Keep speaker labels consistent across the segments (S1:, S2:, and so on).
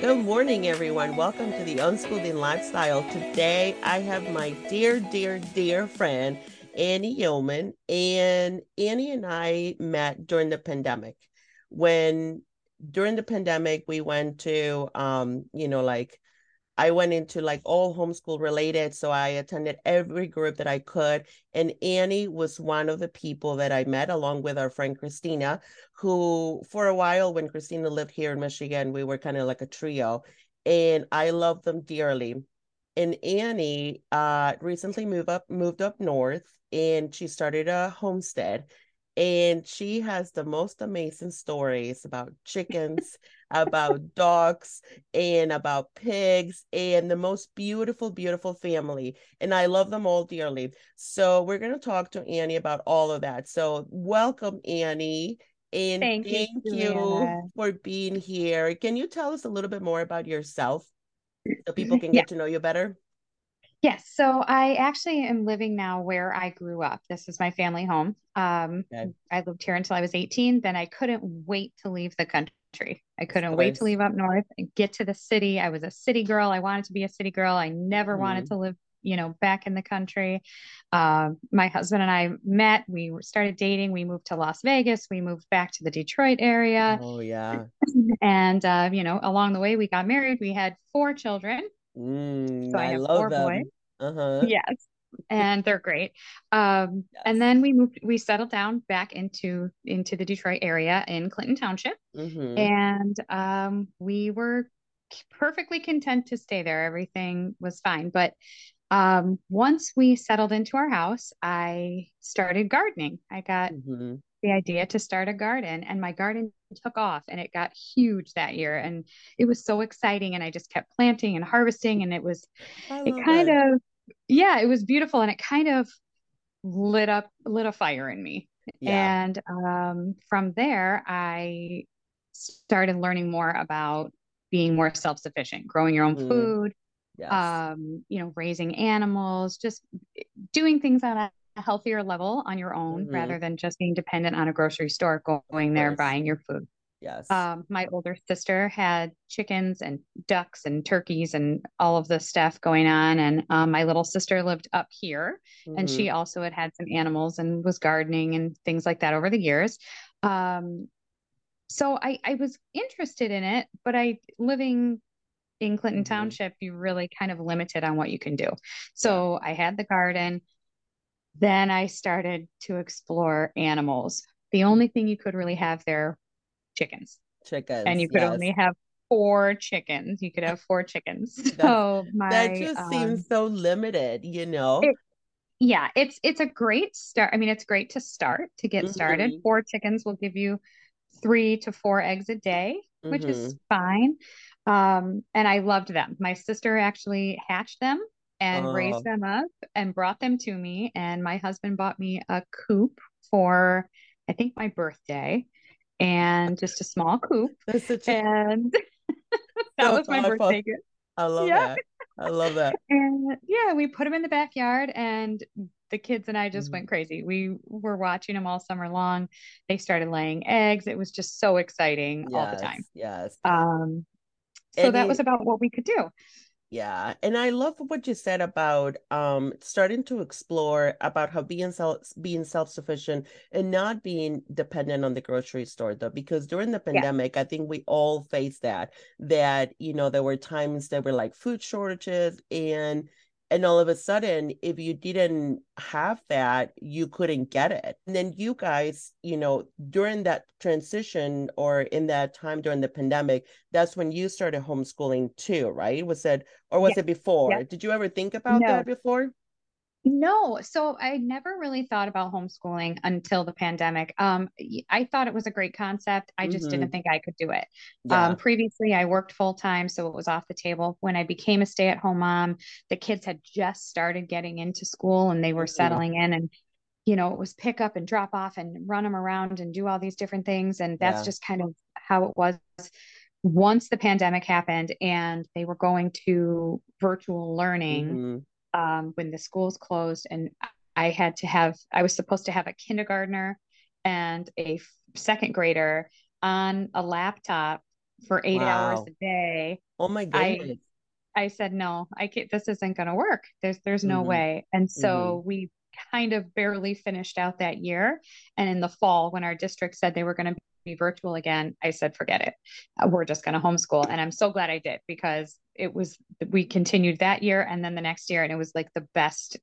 S1: Good morning, everyone. Welcome to the Unschooling Lifestyle. Today, I have my dear, dear, dear friend, Annie Yeoman. And Annie and I met during the pandemic. When during the pandemic, we went to, um, you know, like I went into like all homeschool related. So I attended every group that I could. And Annie was one of the people that I met along with our friend Cristina, who for a while, when Cristina lived here in Michigan, we were kind of like a trio. And I love them dearly. And Annie uh, recently moved up, moved up north and she started a homestead and she has the most amazing stories about chickens, about dogs, and about pigs, and the most beautiful, beautiful family. And I love them all dearly. So we're going to talk to Annie about all of that. So welcome, Annie. And thank, thank you, you for being here. Can you tell us a little bit more about yourself so people can get yeah. to know you better?
S2: Yes. So I actually am living now where I grew up. This is my family home. Um, okay. I lived here until I was 18. Then I couldn't wait to leave the country. I couldn't wait to leave up north and get to the city. I was a city girl. I wanted to be a city girl. I never mm-hmm. wanted to live, you know, back in the country. Uh, my husband and I met. We started dating. We moved to Las Vegas. We moved back to the Detroit area.
S1: Oh, yeah.
S2: and, uh, you know, along the way, we got married. We had four children.
S1: Mm, so I, I have four them. boys.
S2: Uh-huh. Yes. And they're great. Um, yes. and then we moved, we settled down back into into the Detroit area in Clinton Township. Mm-hmm. And um, we were perfectly content to stay there. Everything was fine. But um, once we settled into our house, I started gardening. I got mm-hmm. the idea to start a garden, and my garden took off and it got huge that year. And it was so exciting. And I just kept planting and harvesting, and it was, it kind that. of yeah, it was beautiful and it kind of lit up lit a fire in me. Yeah. And um, from there, I started learning more about being more self-sufficient, growing your own mm. food, yes. um, you know, raising animals, just doing things on a healthier level on your own mm-hmm. rather than just being dependent on a grocery store, going there, buying your food.
S1: Yes.
S2: Um, my older sister had chickens and ducks and turkeys and all of this stuff going on. And um, my little sister lived up here mm-hmm. and she mm-hmm. also had had some animals and was gardening and things like that over the years. Um, so I, I was interested in it, but I living in Clinton mm-hmm. Township, you really kind of limited on what you can do. So. I had the garden. Then I started to explore animals. The only thing you could really have there chickens.
S1: Chickens.
S2: And you could yes. only have four chickens. You could have four chickens. so my,
S1: that just um, seems so limited, you know. It,
S2: yeah, it's it's a great start. I mean, it's great to start to get mm-hmm. started. Four chickens will give you three to four eggs a day, mm-hmm. which is mm-hmm. fine. Um, and I loved them. My sister actually hatched them and oh. raised them up and brought them to me. And my husband bought me a coop for I think my birthday and just a small coop. That's such a- and that was my birthday gift.
S1: I love yeah. that. I love that.
S2: and yeah, we put them in the backyard and the kids and I just mm went crazy. We were watching them all summer long. They started laying eggs. It was just so exciting yes, all the time.
S1: Yes.
S2: Um so and that was about what we could do.
S1: Yeah, and I love what you said about um starting to explore about how being self being self-sufficient and not being dependent on the grocery store though because during the pandemic yeah. I think we all faced that that you know there were times there were like food shortages and and all of a sudden if you didn't have that you couldn't get it and then you guys you know during that transition or in that time during the pandemic that's when you started homeschooling too right was it or was yeah. it before yeah. did you ever think about no. that before
S2: no, so I never really thought about homeschooling until the pandemic. Um, I thought it was a great concept. I just mm-hmm. didn't think I could do it. Yeah. Um, previously, I worked full time, so it was off the table. When I became a stay at home mom, the kids had just started getting into school and they were mm-hmm. settling in, and you know, it was pick up and drop off and run them around and do all these different things, and that's yeah. just kind of how it was once the pandemic happened and they were going to virtual learning. Mm-hmm um, when the schools closed and I had to have, I was supposed to have a kindergartner and a second grader on a laptop for eight wow. hours a day.
S1: Oh my goodness.
S2: I, I said, no, I can't, this isn't going to work. There's, there's no mm-hmm. way. And so mm-hmm. we kind of barely finished out that year. And in the fall, when our district said they were going to be virtual again, I said, forget it. We're just going to homeschool. And I'm so glad I did because it was, we continued that year and then the next year. And it was like the best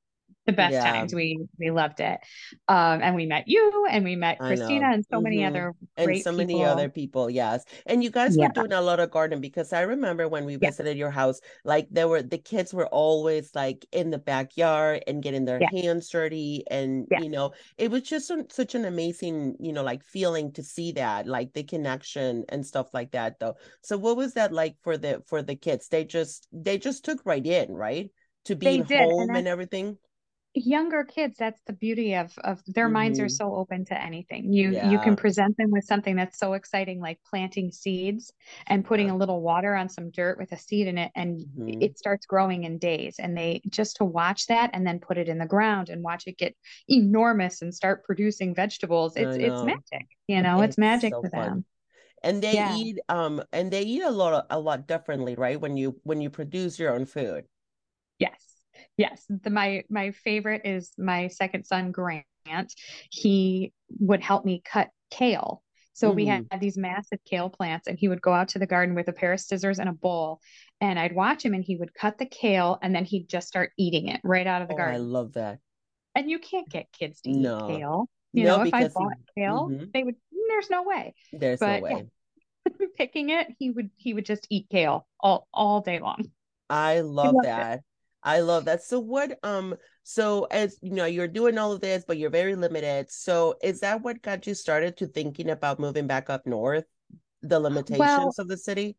S2: the best yeah. times. We we loved it, um, and we met you, and we met Cristina, and so mm-hmm. many other great
S1: and so many other people. Yes, and you guys yeah. were doing a lot of garden because I remember when we visited yeah. your house, like there were the kids were always like in the backyard and getting their hands dirty, and you know it was just such an amazing you know like feeling to see that like the connection and stuff like that though. So what was that like for the for the kids? They just they just took right in, right? To be home and, and everything
S2: younger kids that's the beauty of of their mm-hmm. minds are mm-hmm. so open to anything you yeah. you can present them with something that's so exciting like planting seeds and putting yeah. a little water on some dirt with a seed in it and mm-hmm. it starts growing in days and they just to watch that and then put it in the ground and watch it get enormous and start producing vegetables it's it's magic you know it's, it's magic so to fun. them
S1: and they yeah. eat um and they eat a lot a lot differently right when you when you produce your own food
S2: yes Yes, the, my my favorite is my second son Grant. He would help me cut kale. So mm. we had mm. these massive kale plants, and he would go out to the garden with a pair of scissors and a bowl, and I'd watch him, and he would cut the kale, and then he'd just start eating it right out of the oh, garden.
S1: I love that.
S2: And you can't get kids to no. eat kale. You no, know, if I bought he, kale, mm-hmm. they would. There's no way.
S1: There's but, no way.
S2: Yeah, picking it, he would he would just eat kale all all day long.
S1: I love that. It. I love that. So what um so as you know you're doing all of this but you're very limited. So is that what got you started to thinking about moving back up north? The limitations well, of the city?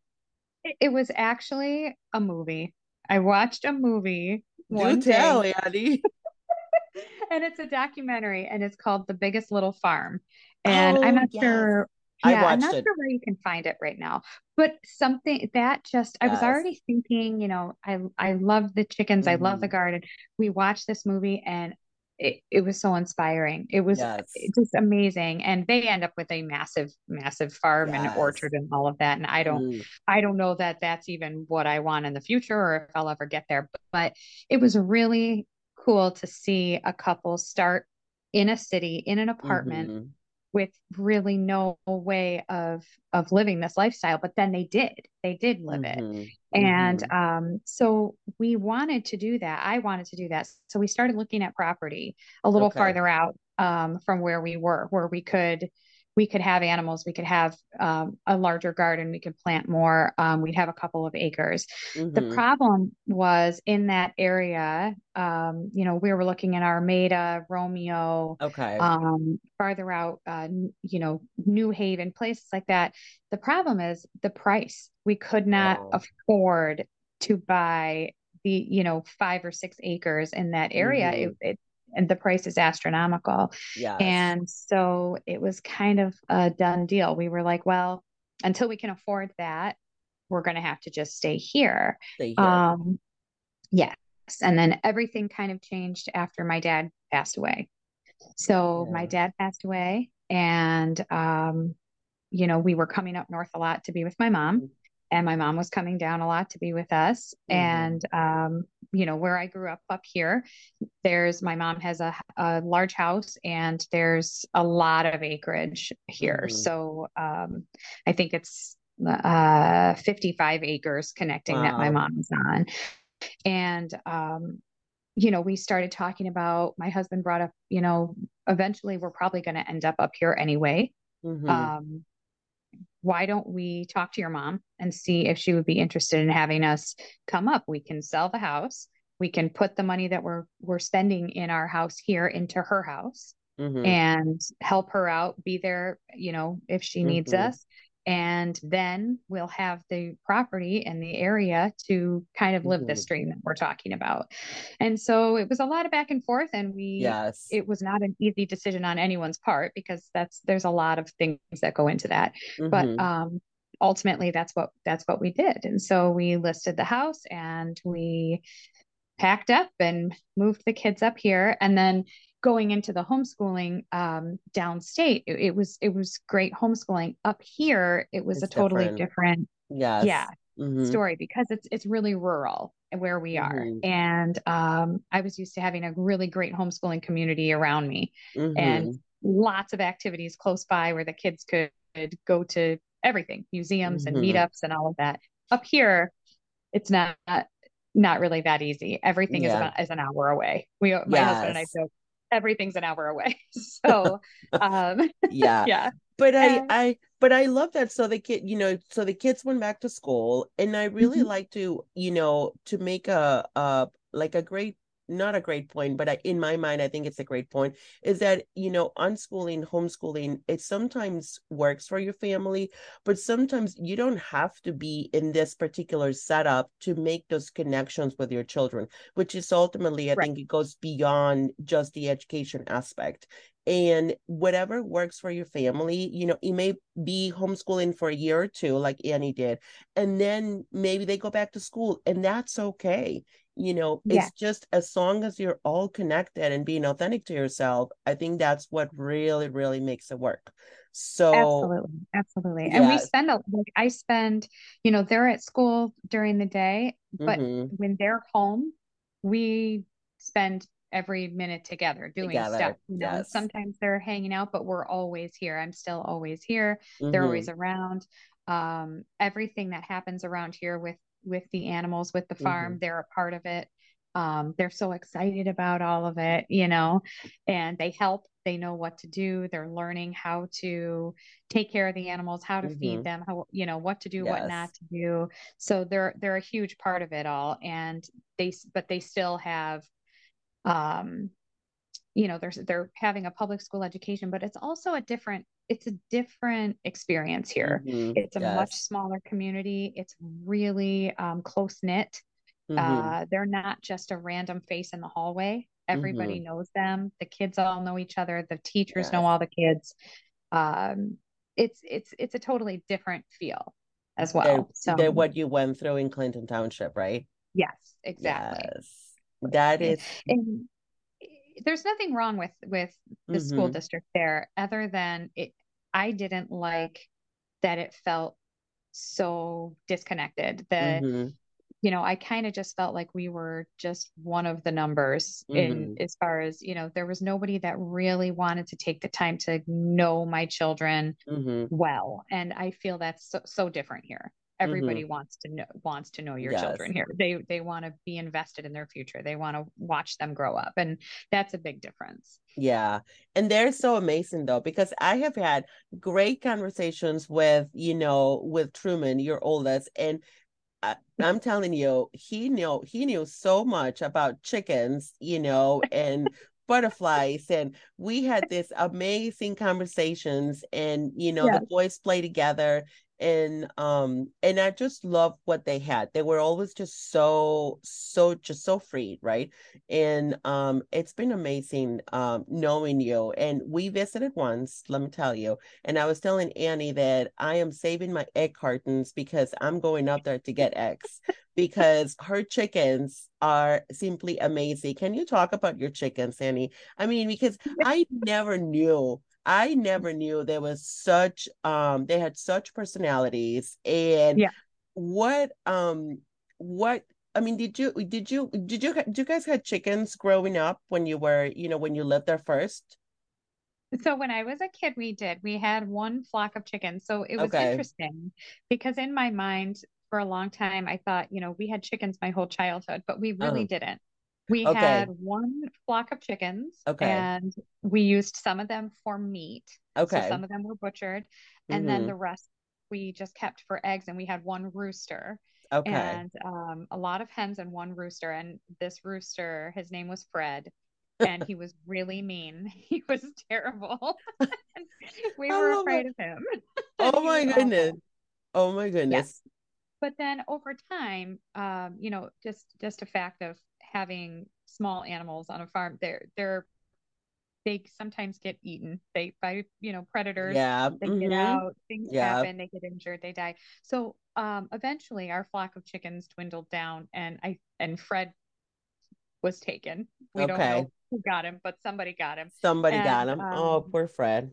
S2: It was actually a movie. I watched a movie
S1: Do tell, Annie.
S2: and it's a documentary and it's called The Biggest Little Farm. And oh, I'm not yes. sure yeah, I'm not it. sure where you can find it right now, but something that just yes. I was already thinking, you know, I I love the chickens, mm. I love the mm-hmm. garden. We watched this movie and it, it was so inspiring. It was yes. just amazing. And they end up with a massive, massive farm yes. and orchard and all of that. And I don't, mm. I don't know that that's even what I want in the future or if I'll ever get there. But, but it was really cool to see a couple start in a city in an apartment mm-hmm with really no way of of living this lifestyle but then they did they did live mm-hmm. it and mm-hmm. um so we wanted to do that i wanted to do that so we started looking at property a little okay. farther out um from where we were where we could we could have animals, we could have um, a larger garden, we could plant more, um, we'd have a couple of acres. Mm-hmm. The problem was in that area, um, you know, we were looking at Armada, Romeo,
S1: okay,
S2: um, farther out, uh, you know, New Haven, places like that. The problem is the price. We could not wow. afford to buy the, you know, five or six acres in that area. Mm-hmm. It, it and the price is astronomical.
S1: Yeah.
S2: And so it was kind of a done deal. We were like, well, until we can afford that, we're going to have to just stay here.
S1: Stay here. Um,
S2: yes. And then everything kind of changed after my dad passed away. So yeah. my dad passed away and um, you know, we were coming up north a lot to be with my mom. Mm-hmm and my mom was coming down a lot to be with us mm-hmm. and um, you know where i grew up up here there's my mom has a, a large house and there's a lot of acreage here mm-hmm. so um, i think it's uh, 55 acres connecting wow. that my mom is on and um, you know we started talking about my husband brought up you know eventually we're probably going to end up up here anyway mm-hmm. um, why don't we talk to your mom and see if she would be interested in having us come up? We can sell the house. We can put the money that we're we're spending in our house here into her house mm-hmm. and help her out, be there, you know, if she needs mm-hmm. us and then we'll have the property and the area to kind of live mm-hmm. this dream that we're talking about. And so it was a lot of back and forth and we
S1: yes.
S2: it was not an easy decision on anyone's part because that's there's a lot of things that go into that. Mm-hmm. but um ultimately that's what that's what we did. And so we listed the house and we packed up and moved the kids up here. And then going into the homeschooling um, downstate, it, it, was it was great homeschooling. Up here, it was it's a totally different, different yes. yeah mm-hmm. story because it's it's really rural where we are, mm-hmm. and um, I was used to having a really great homeschooling community around me, mm-hmm. and lots of activities close by where the kids could go to everything, museums and mm-hmm. meetups and all of that. Up here, it's not not really that easy. Everything yeah. is about is an hour away. We my yes. husband and I joke everything's an hour away. So um
S1: yeah. yeah. But I I but I love that. So the kid, you know, so the kids went back to school and I really mm-hmm. like to, you know, to make a uh like a great not a great point, but I, in my mind, I think it's a great point is that, you know, unschooling, homeschooling, it sometimes works for your family, but sometimes you don't have to be in this particular setup to make those connections with your children, which is ultimately, I right. think it goes beyond just the education aspect and whatever works for your family you know it may be homeschooling for a year or two like annie did and then maybe they go back to school and that's okay you know yeah. it's just as long as you're all connected and being authentic to yourself i think that's what really really makes it work so
S2: absolutely absolutely yes. and we spend a like i spend you know they're at school during the day but mm-hmm. when they're home we spend every minute together doing together. stuff you know yes. sometimes they're hanging out but we're always here i'm still always here mm-hmm. they're always around um everything that happens around here with with the animals with the farm mm-hmm. they're a part of it um, they're so excited about all of it you know and they help they know what to do they're learning how to take care of the animals how to mm-hmm. feed them how you know what to do yes. what not to do so they're they're a huge part of it all and they but they still have um you know they're they're having a public school education but it's also a different it's a different experience here mm-hmm. it's a yes. much smaller community it's really um, close knit mm-hmm. uh, they're not just a random face in the hallway everybody mm-hmm. knows them the kids all know each other the teachers yes. know all the kids um, it's it's it's a totally different feel as well
S1: they're, so they're what you went through in clinton township right
S2: yes exactly yes
S1: that is
S2: and, there's nothing wrong with with the mm-hmm. school district there other than it i didn't like that it felt so disconnected that mm-hmm. you know i kind of just felt like we were just one of the numbers mm-hmm. in as far as you know there was nobody that really wanted to take the time to know my children mm-hmm. well and i feel that's so, so different here everybody mm-hmm. wants to know wants to know your yes. children here they they want to be invested in their future they want to watch them grow up and that's a big difference
S1: yeah and they're so amazing though because i have had great conversations with you know with truman your oldest and I, i'm telling you he knew he knew so much about chickens you know and butterflies and we had this amazing conversations and you know yes. the boys play together and um and i just love what they had. They were always just so so just so free right? And um it's been amazing um knowing you. And we visited once let me tell you and i was telling annie that i am saving my egg cartons because i'm going up there to get eggs because her chickens are simply amazing. Can you talk about your chickens annie? I mean because i never knew I never knew there was such um they had such personalities and yeah. what um what I mean did you did you did you did you guys had chickens growing up when you were you know when you lived there first?
S2: So when I was a kid we did we had one flock of chickens so it was okay. interesting because in my mind for a long time I thought you know we had chickens my whole childhood but we really uh-huh. didn't we okay. had one flock of chickens. Okay. And we used some of them for meat. Okay. So some of them were butchered. And mm-hmm. then the rest we just kept for eggs. And we had one rooster. Okay. And um, a lot of hens and one rooster. And this rooster, his name was Fred. and he was really mean. He was terrible. we were afraid of him.
S1: oh my goodness. Oh my goodness. Yes.
S2: But then over time, um, you know, just just a fact of having small animals on a farm, they're they're they sometimes get eaten. They by you know predators. Yeah, they mm-hmm. get out. Things yeah. happen. They get injured. They die. So um, eventually, our flock of chickens dwindled down, and I and Fred was taken. We okay. don't know who got him, but somebody got him.
S1: Somebody and, got him. Oh, um, oh, poor Fred.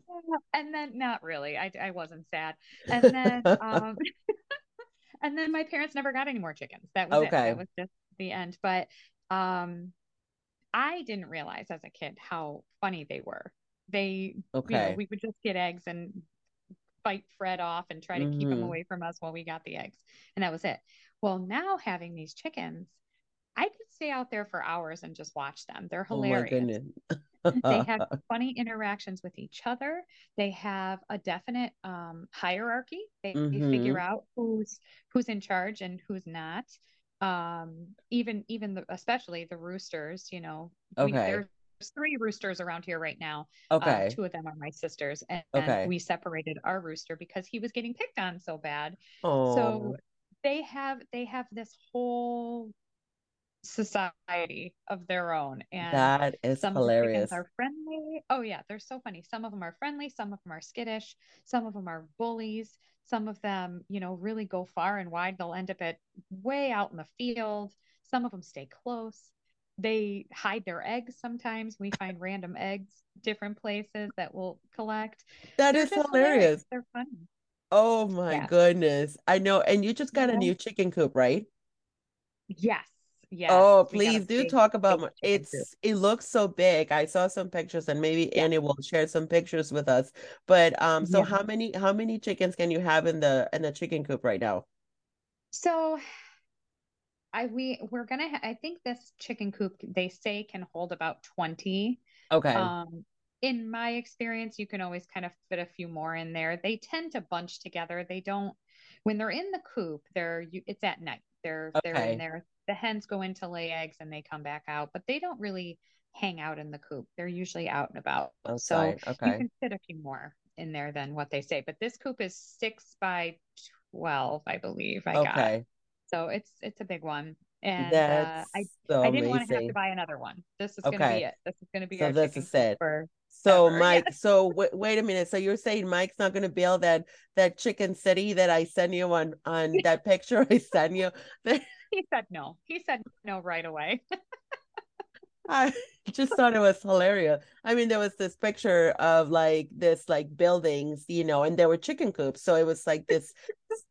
S2: And then, not really. I, I wasn't sad. And then, um, and then my parents never got any more chickens. That was okay. it. That was just the end. But um, I didn't realize as a kid how funny they were. They, okay. you know, we would just get eggs and fight Fred off and try to mm-hmm. keep him mm-hmm. away from us while we got the eggs. And that was it. Well, now having these chickens, I could stay out there for hours and just watch them. They're oh hilarious. Oh they have funny interactions with each other. They have a definite um, hierarchy. They, mm-hmm. they, figure out who's who's in charge and who's not. Um, even even the, especially the roosters. You know, okay. we, there's three roosters around here right now.
S1: Uh, okay,
S2: uh, two of them are my sisters, and, okay. and we separated our rooster because he was getting picked on so bad. Oh. So they have they have this whole society of their own and
S1: that is some hilarious
S2: are friendly oh yeah they're so funny some of them are friendly some of them are skittish some of them are bullies some of them you know really go far and wide. They'll end up at way out in the field. Some of them stay close. They hide their eggs sometimes. We find random eggs different places that we'll collect.
S1: That they're is hilarious. hilarious.
S2: they're funny
S1: oh my yeah. goodness. I know. And you just got yeah. a new chicken coop right?
S2: Yes yeah.
S1: Oh, please do talk about it's it looks so big. I saw some pictures and maybe yeah. Annie will share some pictures with us. But um so yeah. how many how many chickens can you have in the in the chicken coop right now?
S2: So I we we're going to I think this chicken coop they say can hold about 20.
S1: Okay.
S2: Um in my experience you can always kind of fit a few more in there. They tend to bunch together. They don't when they're in the coop, they're you, it's at night. They're okay. they're in there the hens go in to lay eggs and they come back out, but they don't really hang out in the coop. They're usually out and about. so okay. you can fit a few more in there than what they say. But this coop is six by twelve, I believe. I okay. got. So it's it's a big one. And uh, I so I didn't want to have to buy another one. This is okay. gonna be it. This is gonna be so our this is it. For
S1: so Mike, so w- wait a minute. So you're saying Mike's not going to build that that chicken city that I sent you on on that picture I sent you?
S2: he said no. He said no right away.
S1: I just thought it was hilarious. I mean, there was this picture of like this like buildings, you know, and there were chicken coops. So it was like this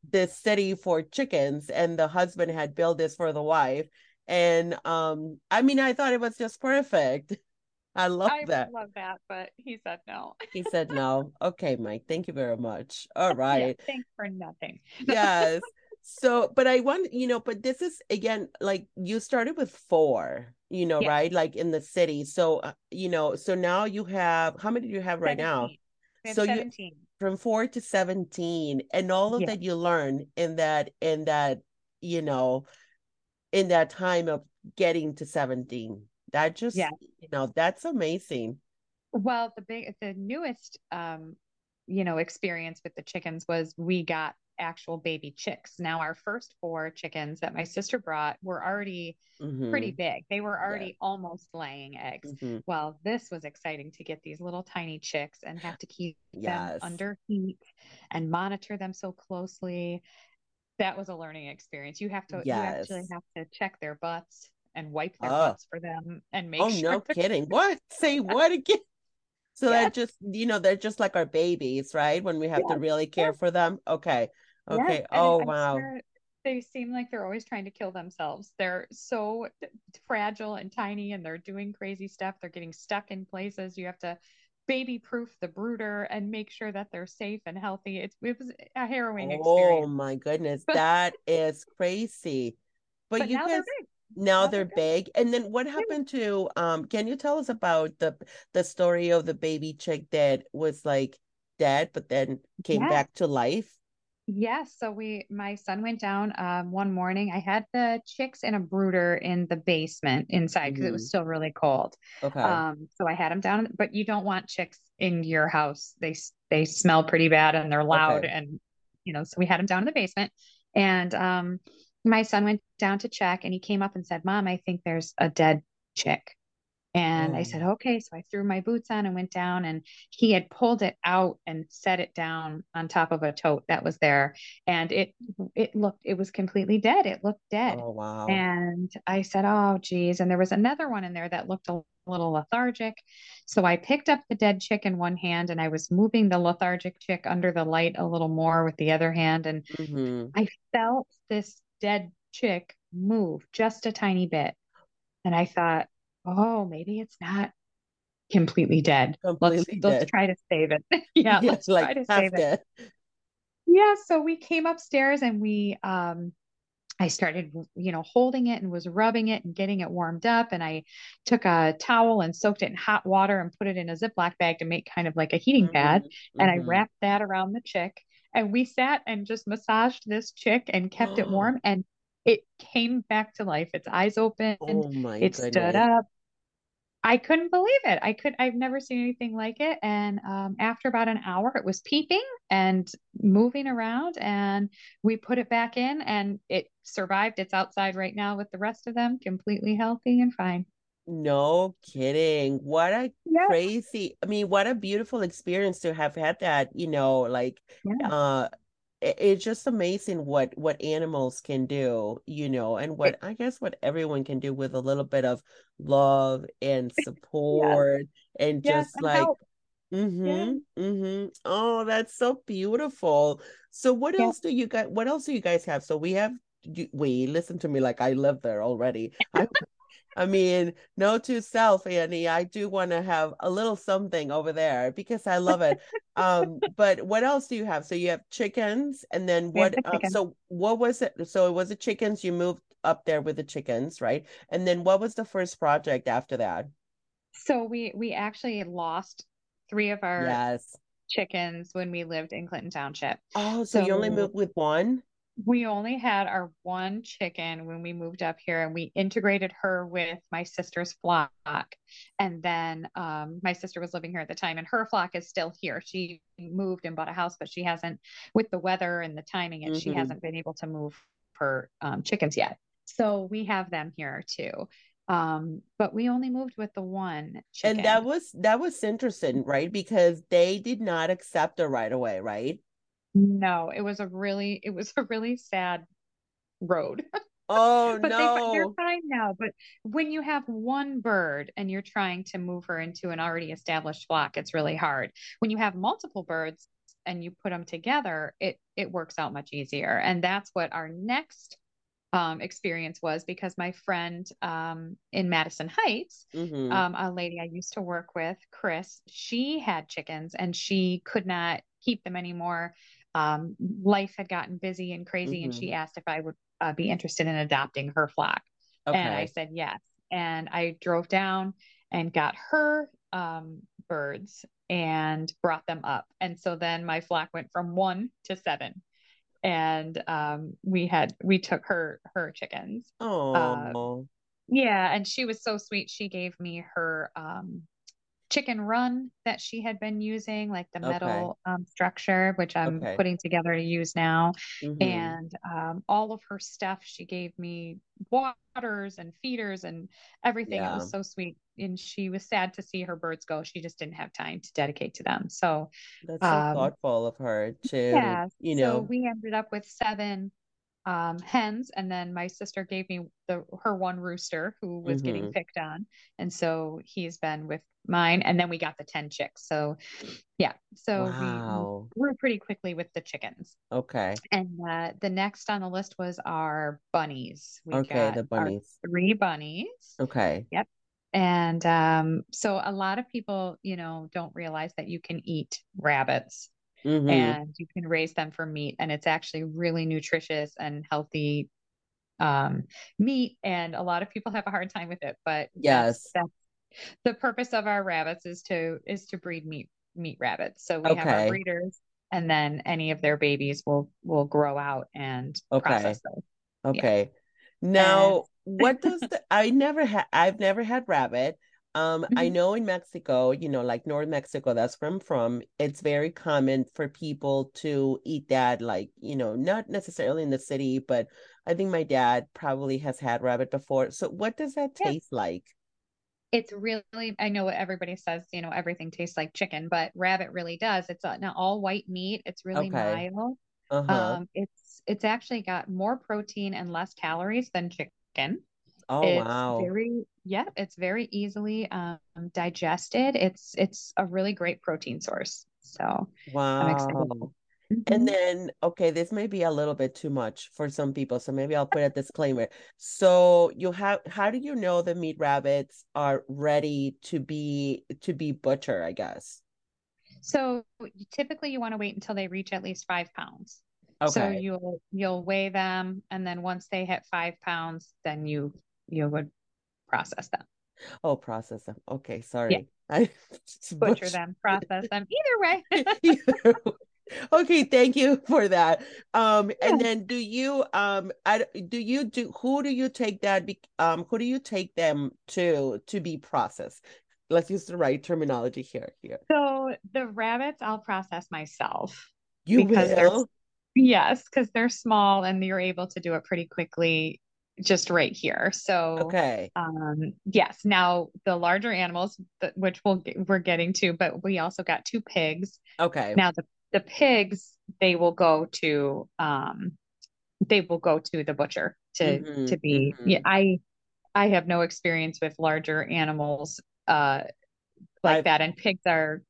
S1: this city for chickens, and the husband had built this for the wife. And um, I mean, I thought it was just perfect. I love I that.
S2: love that, but he said no.
S1: he said no. Okay, Mike. Thank you very much. All right.
S2: Yeah, thanks for nothing.
S1: yes so but i want you know but this is again like you started with four you know right like in the city so uh, you know so now you have how many do you have right 17.
S2: now so 17. you
S1: from four to 17 and all of yeah. that you learn in that in that you know in that time of getting to 17 that just yeah. you know that's amazing
S2: well the big the newest um you know experience with the chickens was we got actual baby chicks. Now, our first four chickens that my sister brought were already mm-hmm. pretty big. They were already yeah. almost laying eggs. Mm-hmm. Well, this was exciting to get these little tiny chicks and have to keep yes. them under heat and monitor them so closely. That was a learning experience. You have to, yes. you actually have to check their butts and wipe their oh. butts for them and make sure.
S1: oh,
S2: sure.
S1: no kidding. What? Say what again? So yes. they're just, you know, they're just like our babies, right? When we have yes. to really care yes. for them. Okay. Okay. Yes. Oh, and wow.
S2: They seem like they're always trying to kill themselves. They're so fragile and tiny and they're doing crazy stuff. They're getting stuck in places. You have to baby proof the brooder and make sure that they're safe and healthy. It's, it was a harrowing oh, experience.
S1: Oh, my goodness. that is crazy. But, but you guys now they're big and then what happened to um can you tell us about the the story of the baby chick that was like dead but then came yes. back to life
S2: yes so we my son went down um one morning i had the chicks in a brooder in the basement inside because mm-hmm. it was mm-hmm. still really cold okay um so i had them down but you don't want chicks in your house they they smell pretty bad and they're loud okay. and you know so we had them down in the basement and um my son went down to check and he came up and said, Mom, I think there's a dead chick. And oh. I said, okay. So I threw my boots on and went down, and he had pulled it out and set it down on top of a tote that was there. And it it looked it was completely dead. It looked dead.
S1: Oh wow.
S2: And I said, oh geez. And there was another one in there that looked a little lethargic. So I picked up the dead chick in one hand and I was moving the lethargic chick under the light a little more with the other hand. And mm-hmm. I felt this dead chick move just a tiny bit. And I thought, oh, maybe it's not completely dead. Completely let's dead. let's try to save it. yeah, let's like try to save dead. it. Yeah, so we came upstairs and we um I started, you know, holding it and was rubbing it and getting it warmed up. And I took a towel and soaked it in hot water and put it in a Ziploc bag to make kind of like a heating mm-hmm, pad. Mm-hmm. And I mm-hmm. wrapped that around the chick. And we sat and just massaged this chick and kept it warm. And it came back to life. Its eyes opened. Oh my it goodness. stood up. I couldn't believe it. I could I've never seen anything like it. And um, after about an hour, it was peeping and moving around, and we put it back in, and it survived. It's outside right now with the rest of them, completely healthy and fine.
S1: No kidding. What a yeah. crazy, I mean, what a beautiful experience to have had that, you know, like yeah. uh it's just amazing what what animals can do you know and what i guess what everyone can do with a little bit of love and support yeah. and just yeah, like mm-hmm mm-hmm oh that's so beautiful so what else do you guys what else do you guys have so we have we listen to me like i live there already I, I mean, no to self, Annie. I do want to have a little something over there because I love it. um, but what else do you have? So you have chickens, and then what? Uh, so what was it? So it was the chickens. You moved up there with the chickens, right? And then what was the first project after that?
S2: So we we actually lost three of our yes chickens when we lived in Clinton Township.
S1: Oh, so, so you only moved with one?
S2: We only had our one chicken when we moved up here and we integrated her with my sister's flock. And then um, my sister was living here at the time and her flock is still here. She moved and bought a house but she hasn't with the weather and the timing and mm-hmm. she hasn't been able to move her um, chickens yet. So we have them here too. Um but we only moved with the one
S1: chicken. and that was that was interesting right? Because they did not accept her right away right
S2: no, it was a really it was a really sad road.
S1: Oh
S2: but
S1: no.
S2: They, they're fine now. But when you have one bird and you're trying to move her into an already established flock, it's really hard. When you have multiple birds and you put them together, it it works out much easier. And that's what our next um, experience was because my friend um, in Madison Heights, mm-hmm. um, a lady I used to work with, Chris, she had chickens and she could not keep them anymore um, life had gotten busy and crazy, mm-hmm. and she asked if I would uh, be interested in adopting her flock. Okay. And I said yes. And I drove down and got her um, birds and brought them up. And so then my flock went from one to seven. And um, we had we took her her chickens.
S1: Oh, uh,
S2: yeah, and she was so sweet. She gave me her um, chicken run that she had been using, like the metal okay. um, structure, which I'm okay. putting together to use now. Mm-hmm. And um, all of her stuff, she gave me waters and feeders and everything. Yeah. It was so sweet. And she was sad to see her birds go. She just didn't have time to dedicate to them. So
S1: that's so um, thoughtful of her to, yeah, you know. So
S2: we ended up with seven um, hens, and then my sister gave me the her one rooster who was mm-hmm. getting picked on, and so he's been with mine, and then we got the ten chicks. So, yeah, so wow. we grew pretty quickly with the chickens.
S1: Okay,
S2: and uh, the next on the list was our bunnies.
S1: We okay, the bunnies,
S2: three bunnies.
S1: Okay,
S2: yep. And um, so a lot of people, you know, don't realize that you can eat rabbits mm-hmm. and you can raise them for meat and it's actually really nutritious and healthy um, meat and a lot of people have a hard time with it but
S1: yes
S2: that's, that's the purpose of our rabbits is to is to breed meat meat rabbits so we okay. have our breeders and then any of their babies will will grow out and okay. process those
S1: okay yeah. now and... what does the i never had i've never had rabbit um, mm-hmm. I know in Mexico, you know, like North Mexico, that's where I'm from, it's very common for people to eat that, like, you know, not necessarily in the city, but I think my dad probably has had rabbit before. So what does that taste like?
S2: it's really i know what everybody says you know everything tastes like chicken but rabbit really does it's not all white meat it's really okay. mild uh-huh. um it's it's actually got more protein and less calories than chicken
S1: oh
S2: it's
S1: wow
S2: very yeah it's very easily um digested it's it's a really great protein source so
S1: wow Mm-hmm. And then, okay, this may be a little bit too much for some people, so maybe I'll put a disclaimer. So you have, how do you know the meat rabbits are ready to be to be butcher? I guess.
S2: So typically, you want to wait until they reach at least five pounds. Okay. So you'll you'll weigh them, and then once they hit five pounds, then you you would process them.
S1: Oh, process them. Okay, sorry. Yeah.
S2: I butcher them, process them. Either way
S1: okay thank you for that um yeah. and then do you um I, do you do who do you take that be, um who do you take them to to be processed let's use the right terminology here here
S2: so the rabbits i'll process myself
S1: you because will
S2: yes because they're small and you're able to do it pretty quickly just right here so
S1: okay
S2: um yes now the larger animals which we'll we're getting to but we also got two pigs
S1: okay
S2: now the the pigs they will go to um they will go to the butcher to mm-hmm, to be mm-hmm. yeah i i have no experience with larger animals uh like I've, that and pigs are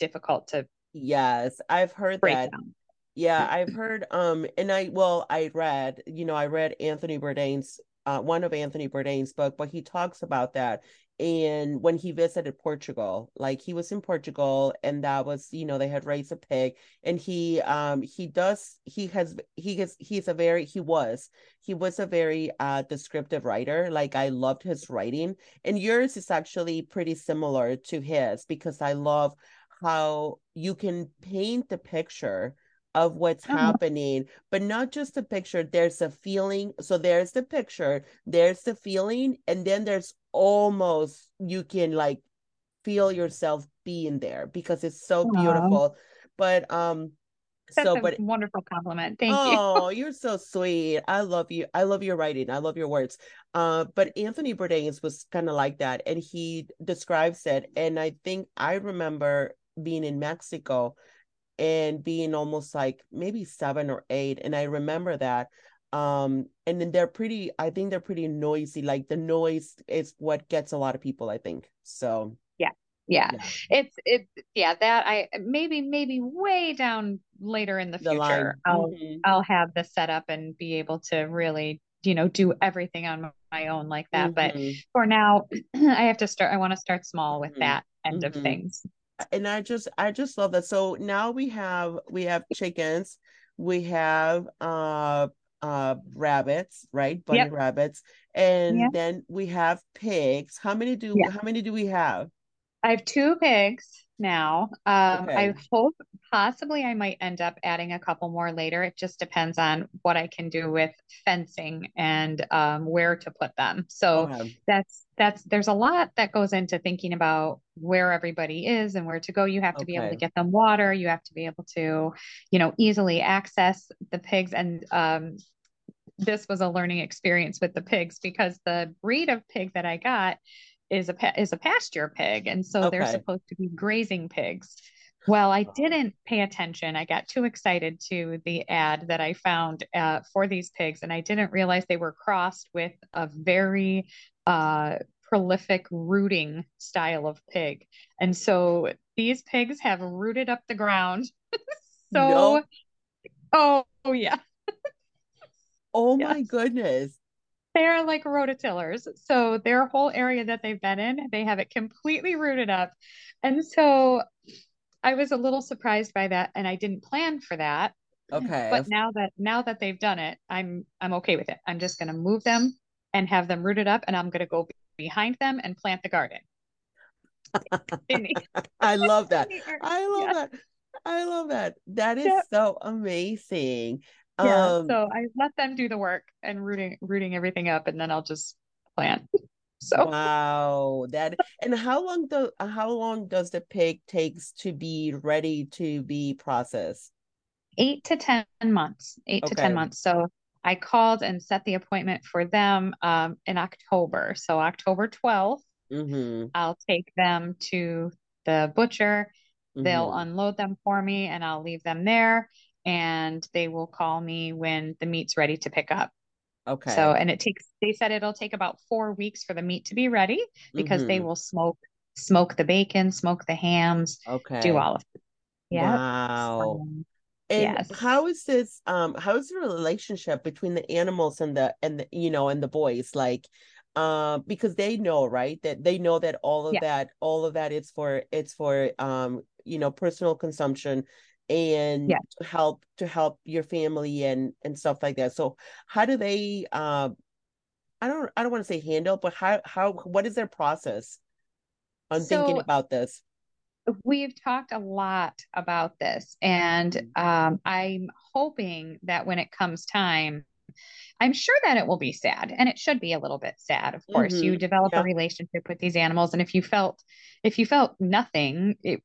S2: difficult to
S1: yes i've heard that down. Yeah i've heard um and i well i read you know i read anthony bourdain's uh, one of Anthony Bourdain's book, but he talks about that and when he visited Portugal, like he was in Portugal and that was, you know, they had raised a pig and he um he does he has he is he's a very he was he was a very uh descriptive writer. Like I loved his writing. And yours is actually pretty similar to his because I love how you can paint the picture of what's uh-huh. happening, but not just the picture. There's a feeling. So there's the picture, there's the feeling, and then there's almost you can like feel yourself being there because it's so Aww. beautiful. But um
S2: that's so, but wonderful compliment. Thank
S1: oh,
S2: you.
S1: Oh, you're so sweet. I love you. I love your writing. I love your words. Uh, but Anthony Bourdain was kind of like that, and he describes it. And I think I remember being in Mexico and being almost like maybe seven or eight. And I remember that. Um, and then they're pretty, I think they're pretty noisy. Like the noise is what gets a lot of people, I think. So
S2: yeah. Yeah. yeah. It's it yeah, that I maybe maybe way down later in the, the future line. I'll mm-hmm. I'll have the setup and be able to really you know do everything on my own like that mm-hmm. but for now i have to start i want to start small with mm-hmm. that end of mm-hmm. things
S1: and I just I just love that. So now we have we have chickens, we have uh uh rabbits, right? Bunny yep. rabbits, and yep. then we have pigs. How many do yep. how many do we have?
S2: I have two pigs now. Um, okay. I hope possibly I might end up adding a couple more later. It just depends on what I can do with fencing and um, where to put them. So okay. that's that's there's a lot that goes into thinking about where everybody is and where to go. You have to okay. be able to get them water. You have to be able to, you know, easily access the pigs and um, this was a learning experience with the pigs because the breed of pig that I got is a is a pasture pig, and so okay. they're supposed to be grazing pigs. Well, I didn't pay attention. I got too excited to the ad that I found uh, for these pigs, and I didn't realize they were crossed with a very uh, prolific rooting style of pig. And so these pigs have rooted up the ground. so, no. oh, oh, yeah.
S1: oh my goodness
S2: they're like rototillers. So their whole area that they've been in, they have it completely rooted up. And so I was a little surprised by that and I didn't plan for that.
S1: Okay.
S2: But now that now that they've done it, I'm I'm okay with it. I'm just going to move them and have them rooted up and I'm going to go behind them and plant the garden.
S1: I love that. I love yeah. that. I love that. That is yep. so amazing
S2: yeah um, so i let them do the work and rooting rooting everything up and then i'll just plan so
S1: wow that and how long do how long does the pig takes to be ready to be processed
S2: eight to ten months eight okay. to ten months so i called and set the appointment for them um, in october so october 12th Mm-hmm. I'll take them to the butcher. Mm-hmm. They'll unload them for me and I'll leave them there and they will call me when the meat's ready to pick up. Okay. So, and it takes, they said it'll take about four weeks for the meat to be ready because mm-hmm. they will smoke, smoke the bacon, smoke the hams, okay. do all of it.
S1: Yeah. Wow. and yes. how is this, um, how is the relationship between the animals and the, and the, you know, and the boys? Like, uh, because they know, right, that they know that all of yeah. that, all of that is for, it's for, um, you know, personal consumption and yeah. to help to help your family and and stuff like that so how do they uh i don't i don't want to say handle but how how what is their process on so, thinking about this
S2: we've talked a lot about this and mm-hmm. um, i'm hoping that when it comes time i'm sure that it will be sad and it should be a little bit sad of course mm-hmm. you develop yeah. a relationship with these animals and if you felt if you felt nothing it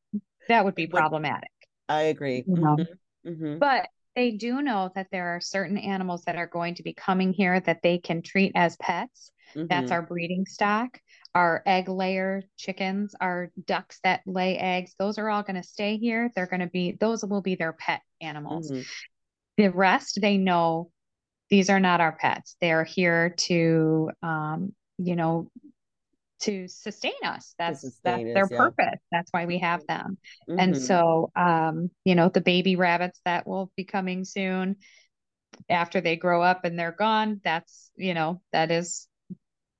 S2: that would be problematic
S1: I agree. You know? mm-hmm.
S2: Mm-hmm. But they do know that there are certain animals that are going to be coming here that they can treat as pets. Mm-hmm. That's our breeding stock. Our egg layer chickens, our ducks that lay eggs, those are all going to stay here. They're going to be, those will be their pet animals. Mm-hmm. The rest, they know these are not our pets. They're here to, um, you know, to sustain us. That's sustain that's us, their yeah. purpose. That's why we have them. Mm-hmm. And so um, you know, the baby rabbits that will be coming soon after they grow up and they're gone, that's you know, that is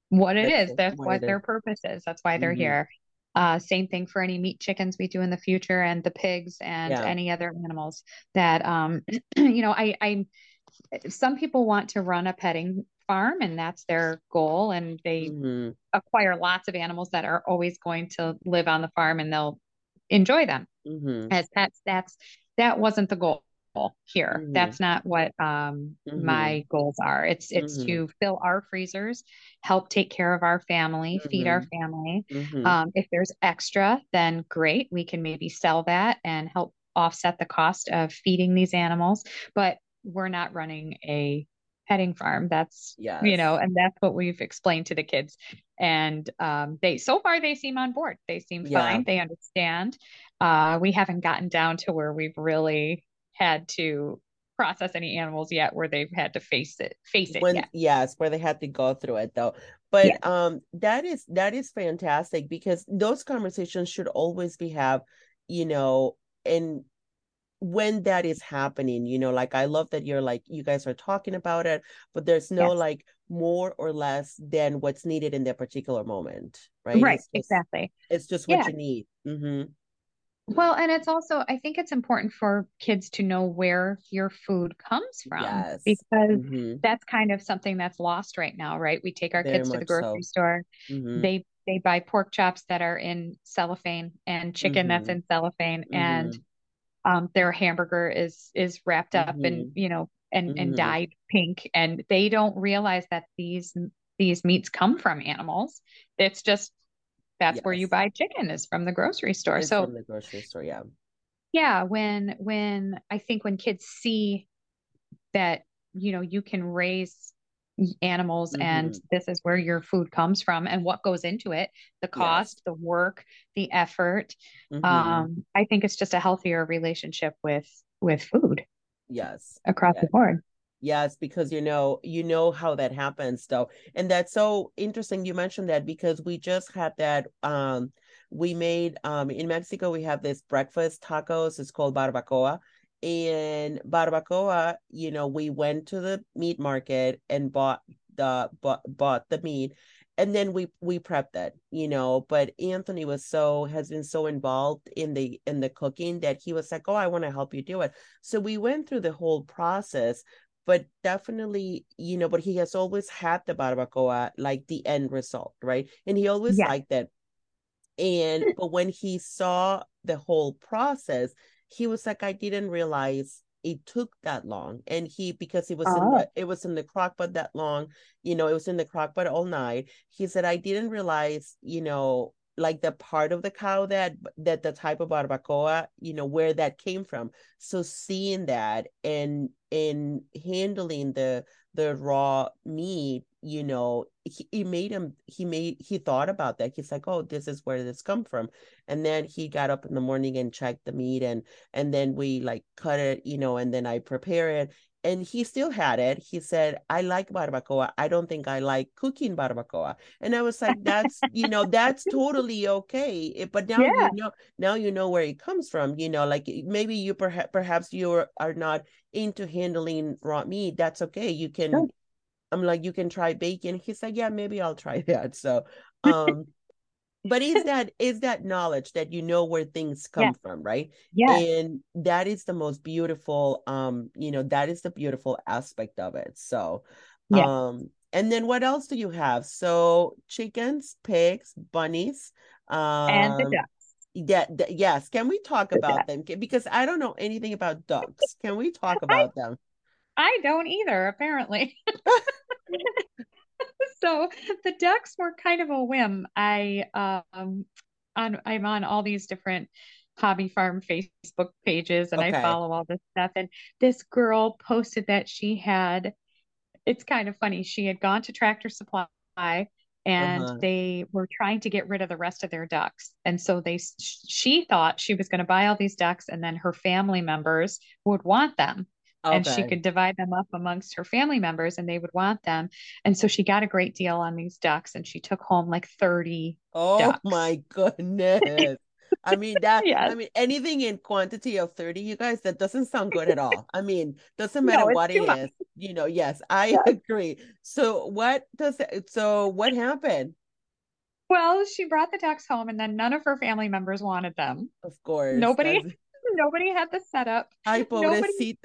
S2: what it that's is. That's what, what their is. purpose is. That's why they're mm-hmm. here. Uh, same thing for any meat chickens we do in the future and the pigs and yeah. any other animals that um you know I I some people want to run a petting farm and that's their goal and they mm-hmm. acquire lots of animals that are always going to live on the farm and they'll enjoy them mm-hmm. as pets that's that wasn't the goal here mm-hmm. that's not what um mm-hmm. my goals are it's it's to mm-hmm. fill our freezers help take care of our family feed our mm-hmm. family um if there's extra then great we can maybe sell that and help offset the cost of feeding these animals but we're not running a petting farm. That's yeah you know and that's what we've explained to the kids. And um, they so far they seem on board. They seem yeah. fine. They understand. Uh, we haven't gotten down to where we've really had to process any animals yet where they've had to face it face it when, yet.
S1: yes where they had to go through it though. But yeah. um that is that is fantastic because those conversations should always be have you know and when that is happening you know like i love that you're like you guys are talking about it but there's no yes. like more or less than what's needed in that particular moment right
S2: right it's just, exactly
S1: it's just what yeah. you need mm-hmm.
S2: well and it's also i think it's important for kids to know where your food comes from yes. because mm-hmm. that's kind of something that's lost right now right we take our Very kids to the grocery so. store mm-hmm. they they buy pork chops that are in cellophane and chicken that's mm-hmm. in cellophane and mm-hmm um, their hamburger is is wrapped up mm-hmm. and you know and mm-hmm. and dyed pink and they don't realize that these these meats come from animals it's just that's yes. where you buy chicken is from the grocery store it's so
S1: from the grocery store yeah
S2: yeah when when i think when kids see that you know you can raise animals mm-hmm. and this is where your food comes from and what goes into it the cost yes. the work the effort mm-hmm. um i think it's just a healthier relationship with with food
S1: yes
S2: across
S1: yes.
S2: the board
S1: yes because you know you know how that happens though and that's so interesting you mentioned that because we just had that um we made um in mexico we have this breakfast tacos it's called barbacoa in barbacoa you know we went to the meat market and bought the bought, bought the meat and then we we prepped it you know but anthony was so has been so involved in the in the cooking that he was like oh i want to help you do it. So we went through the whole process but definitely you know but he has always had the barbacoa like the end result right? And he always yeah. liked it. And but when he saw the whole process he was like, I didn't realize it took that long. And he, because it was oh. in ah. the, it was in the crock pot that long, you know, it was in the crock pot all night. He said, I didn't realize, you know, like the part of the cow that that the type of barbacoa you know where that came from so seeing that and and handling the the raw meat you know, he, he made him, he made, he thought about that. He's like, oh, this is where this come from. And then he got up in the morning and checked the meat and, and then we like cut it, you know, and then I prepare it and he still had it. He said, I like barbacoa. I don't think I like cooking barbacoa. And I was like, that's, you know, that's totally okay. But now yeah. you know, now you know where it comes from, you know, like maybe you perhaps perhaps you are not into handling raw meat. That's okay. You can I'm like, you can try bacon. He's like, yeah, maybe I'll try that. So um but is that is that knowledge that you know where things come yeah. from right
S2: yeah
S1: and that is the most beautiful um you know that is the beautiful aspect of it so yeah. um and then what else do you have so chickens pigs bunnies um
S2: and the um, ducks
S1: yeah, th- yes. Can we talk the about ducks. them? Because I don't know anything about ducks. Can we talk about
S2: I,
S1: them?
S2: I don't either, apparently. so the ducks were kind of a whim. I um on I'm on all these different hobby farm Facebook pages and okay. I follow all this stuff. And this girl posted that she had it's kind of funny. She had gone to Tractor Supply and uh-huh. they were trying to get rid of the rest of their ducks. And so they she thought she was going to buy all these ducks and then her family members would want them okay. and she could divide them up amongst her family members and they would want them. And so she got a great deal on these ducks and she took home like 30
S1: Oh ducks. my goodness. I mean that yes. I mean anything in quantity of 30 you guys that doesn't sound good at all. I mean doesn't matter no, what it much. is. You know, yes, I yes. agree. So what does it, so what happened?
S2: Well, she brought the ducks home and then none of her family members wanted them.
S1: Of course.
S2: Nobody nobody had the setup.
S1: Pobrecita. Nobody,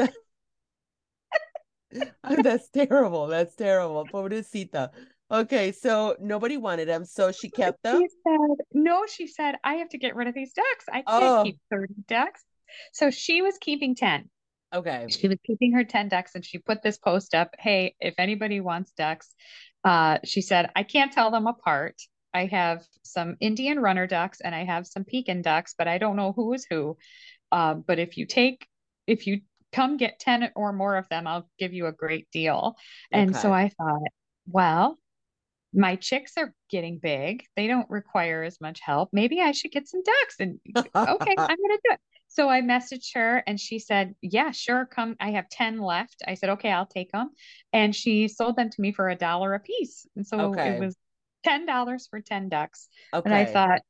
S1: That's terrible. That's terrible. Pobrecita. Okay, so nobody wanted them, so she kept them.
S2: She said, "No," she said, "I have to get rid of these ducks. I can't oh. keep thirty ducks." So she was keeping ten.
S1: Okay.
S2: She was keeping her ten ducks, and she put this post up. Hey, if anybody wants ducks, uh, she said, "I can't tell them apart. I have some Indian runner ducks and I have some Pekin ducks, but I don't know who is who. Uh, but if you take if you come get 10 or more of them. I'll give you a great deal. Okay. And so I thought, well, my chicks are getting big. They don't require as much help. Maybe I should get some ducks. And okay, I'm going to do it. So I messaged her and she said, Yeah, sure. Come. I have 10 left. I said, Okay, I'll take them. And she sold them to me for a dollar a piece. And so okay. it was $10 for 10 ducks. Okay. And I thought,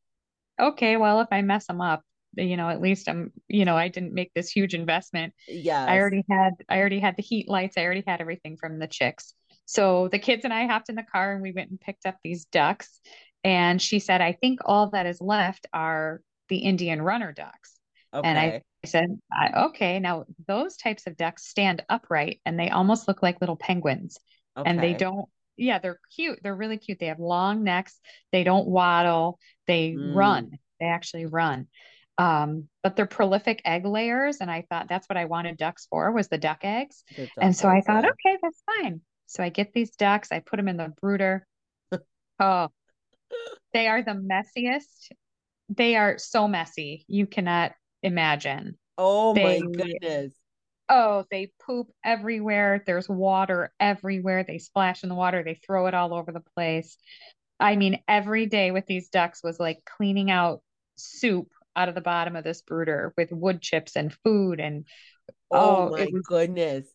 S2: okay, well, if I mess them up, you know at least i'm you know i didn't make this huge investment.
S1: Yeah
S2: i already had i already had the heat lights i already had everything from the chicks. So the kids and i hopped in the car and we went and picked up these ducks. And she said i think all that is left are the indian runner ducks. Okay. and i said okay now those types of ducks stand upright and they almost look like little penguins. Okay. and they don't yeah they're cute they're really cute. They have long necks they don't waddle they mm. run they actually run um, but they're prolific egg layers, and I thought that's what I wanted ducks for was the duck eggs. Duck and so I thought, okay, that's fine. So I get these ducks, I put them in the brooder. oh, they are the messiest. They are so messy. You cannot imagine.
S1: Oh they, my goodness.
S2: Oh, they poop everywhere. There's water everywhere. They splash in the water. They throw it all over the place. I mean, every day with these ducks was like cleaning out soup out of the bottom of this brooder with wood chips and food and
S1: oh, oh my it was, goodness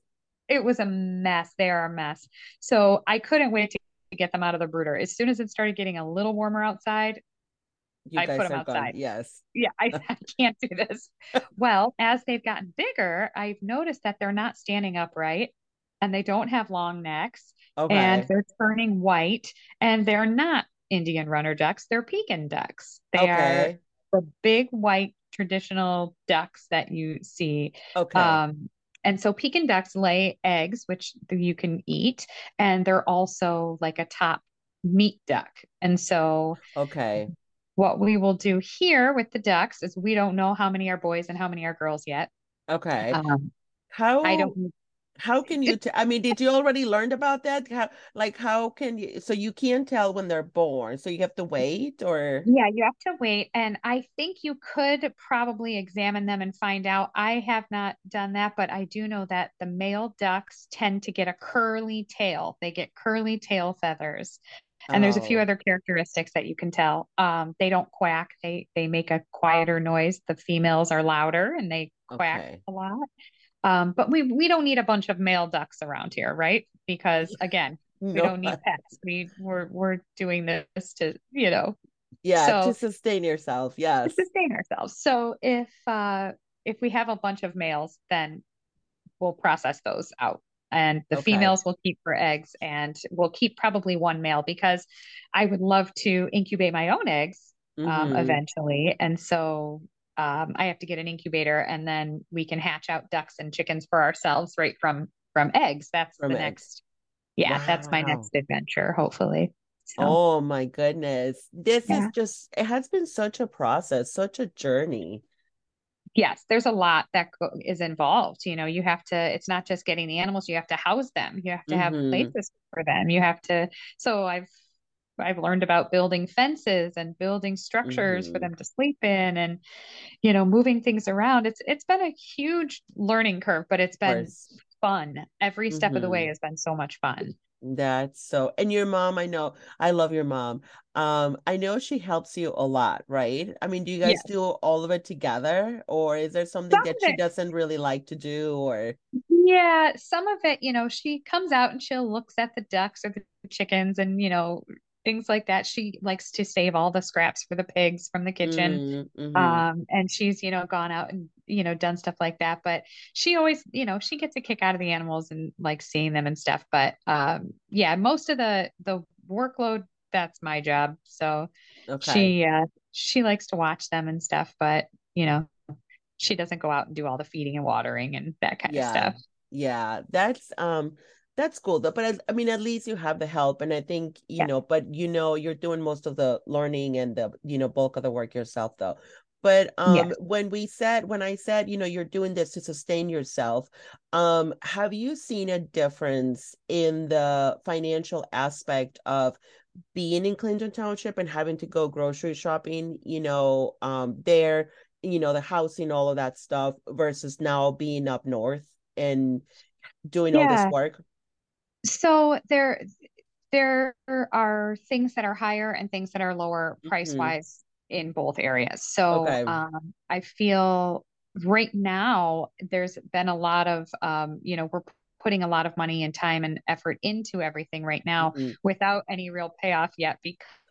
S2: it was a mess they are a mess so i couldn't wait to get them out of the brooder as soon as it started getting a little warmer outside you I put them outside.
S1: Gone. Yes.
S2: Yeah, I, I can't do this. well, as they've gotten bigger, I've noticed that they're not standing upright and they don't have long necks okay. and they're turning white and they're not Indian runner ducks, they're Pekin ducks. They okay. are the big white traditional ducks that you see.
S1: Okay. Um,
S2: and so Pekin ducks lay eggs, which you can eat, and they're also like a top meat duck. And so,
S1: okay.
S2: What we will do here with the ducks is we don't know how many are boys and how many are girls yet.
S1: Okay. Um, how
S2: I don't
S1: how can you t- I mean, did you already learned about that? How like how can you so you can't tell when they're born, so you have to wait or
S2: Yeah, you have to wait. And I think you could probably examine them and find out. I have not done that, but I do know that the male ducks tend to get a curly tail. They get curly tail feathers. And there's a few
S1: oh
S2: other characteristics that you can tell. Um, they don't quack. They they make a quieter noise. The females are louder and they quack
S1: okay.
S2: a lot. Um, but we we don't need a bunch of male ducks around here, right? Because again, we
S1: No.
S2: don't need pets. We we're we're doing this to, you know.
S1: Yeah, to sustain yourself.
S2: to
S1: Yes.
S2: sustain ourselves. So if uh if we have a bunch of males, then we'll process those out. And the
S1: Okay.
S2: females will keep for eggs and we'll keep probably one male because I would love to incubate my own eggs um,
S1: Mm-hmm.
S2: eventually. And so um, I have to get an incubator and then we can hatch out ducks and chickens for ourselves right from from eggs. That's
S1: From
S2: the
S1: eggs.
S2: next, yeah, that's my next adventure, hopefully. So
S1: Oh my goodness. This is just, it has been such a process, such a journey.
S2: yes, there's a lot that is involved. You know, you have to, it's not just getting the animals, you have to house them. You have to have
S1: Mm-hmm.
S2: places for them. You have to, so I've, I've learned about building fences and building structures for
S1: Mm-hmm.
S2: them to sleep in and, you know, moving things around. It's, it's been a huge learning curve, but it's been fun. Every step of the way
S1: Mm-hmm.
S2: has been so much fun.
S1: That's so, and your mom, I know, I love your mom. Um, I know she helps you a lot, right? I mean, do you guys
S2: Yes.
S1: do all of it together, or is there something
S2: Some
S1: that she doesn't really like to do, or
S2: Yeah, some of it, you know, she comes out and she'll looks at the ducks or the chickens and, you know, things like that. She likes to save all the scraps for the pigs from the kitchen.
S1: mm-hmm.
S2: Um, and she's, you know, gone out and, you know, done stuff like that. But she always, you know, she gets a kick out of the animals and like seeing them and stuff. But um, yeah, most of the the workload, that's my job. So
S1: Okay.
S2: she uh she likes to watch them and stuff, but you know, she doesn't go out and do all the feeding and watering and that kind of stuff.
S1: Yeah. That's um that's cool though. But I, I mean at least you have the help and I think, you
S2: Yeah.
S1: know, but you know you're doing most of the learning and the, you know, bulk of the work yourself though. But um
S2: Yes.
S1: when we said when I said, you know, you're doing this to sustain yourself, um have you seen a difference in the financial aspect of being in Clinton Township and having to go grocery shopping, you know, um, there, you know, the housing, all of that stuff, versus now being up north and doing all this work.
S2: So there there are things that are higher and things that are lower price
S1: hmm
S2: wise in both areas. So
S1: Okay.
S2: um, I feel right now there's been a lot of um, you know we're putting a lot of money and time and effort into everything right now
S1: hmm
S2: without any real payoff yet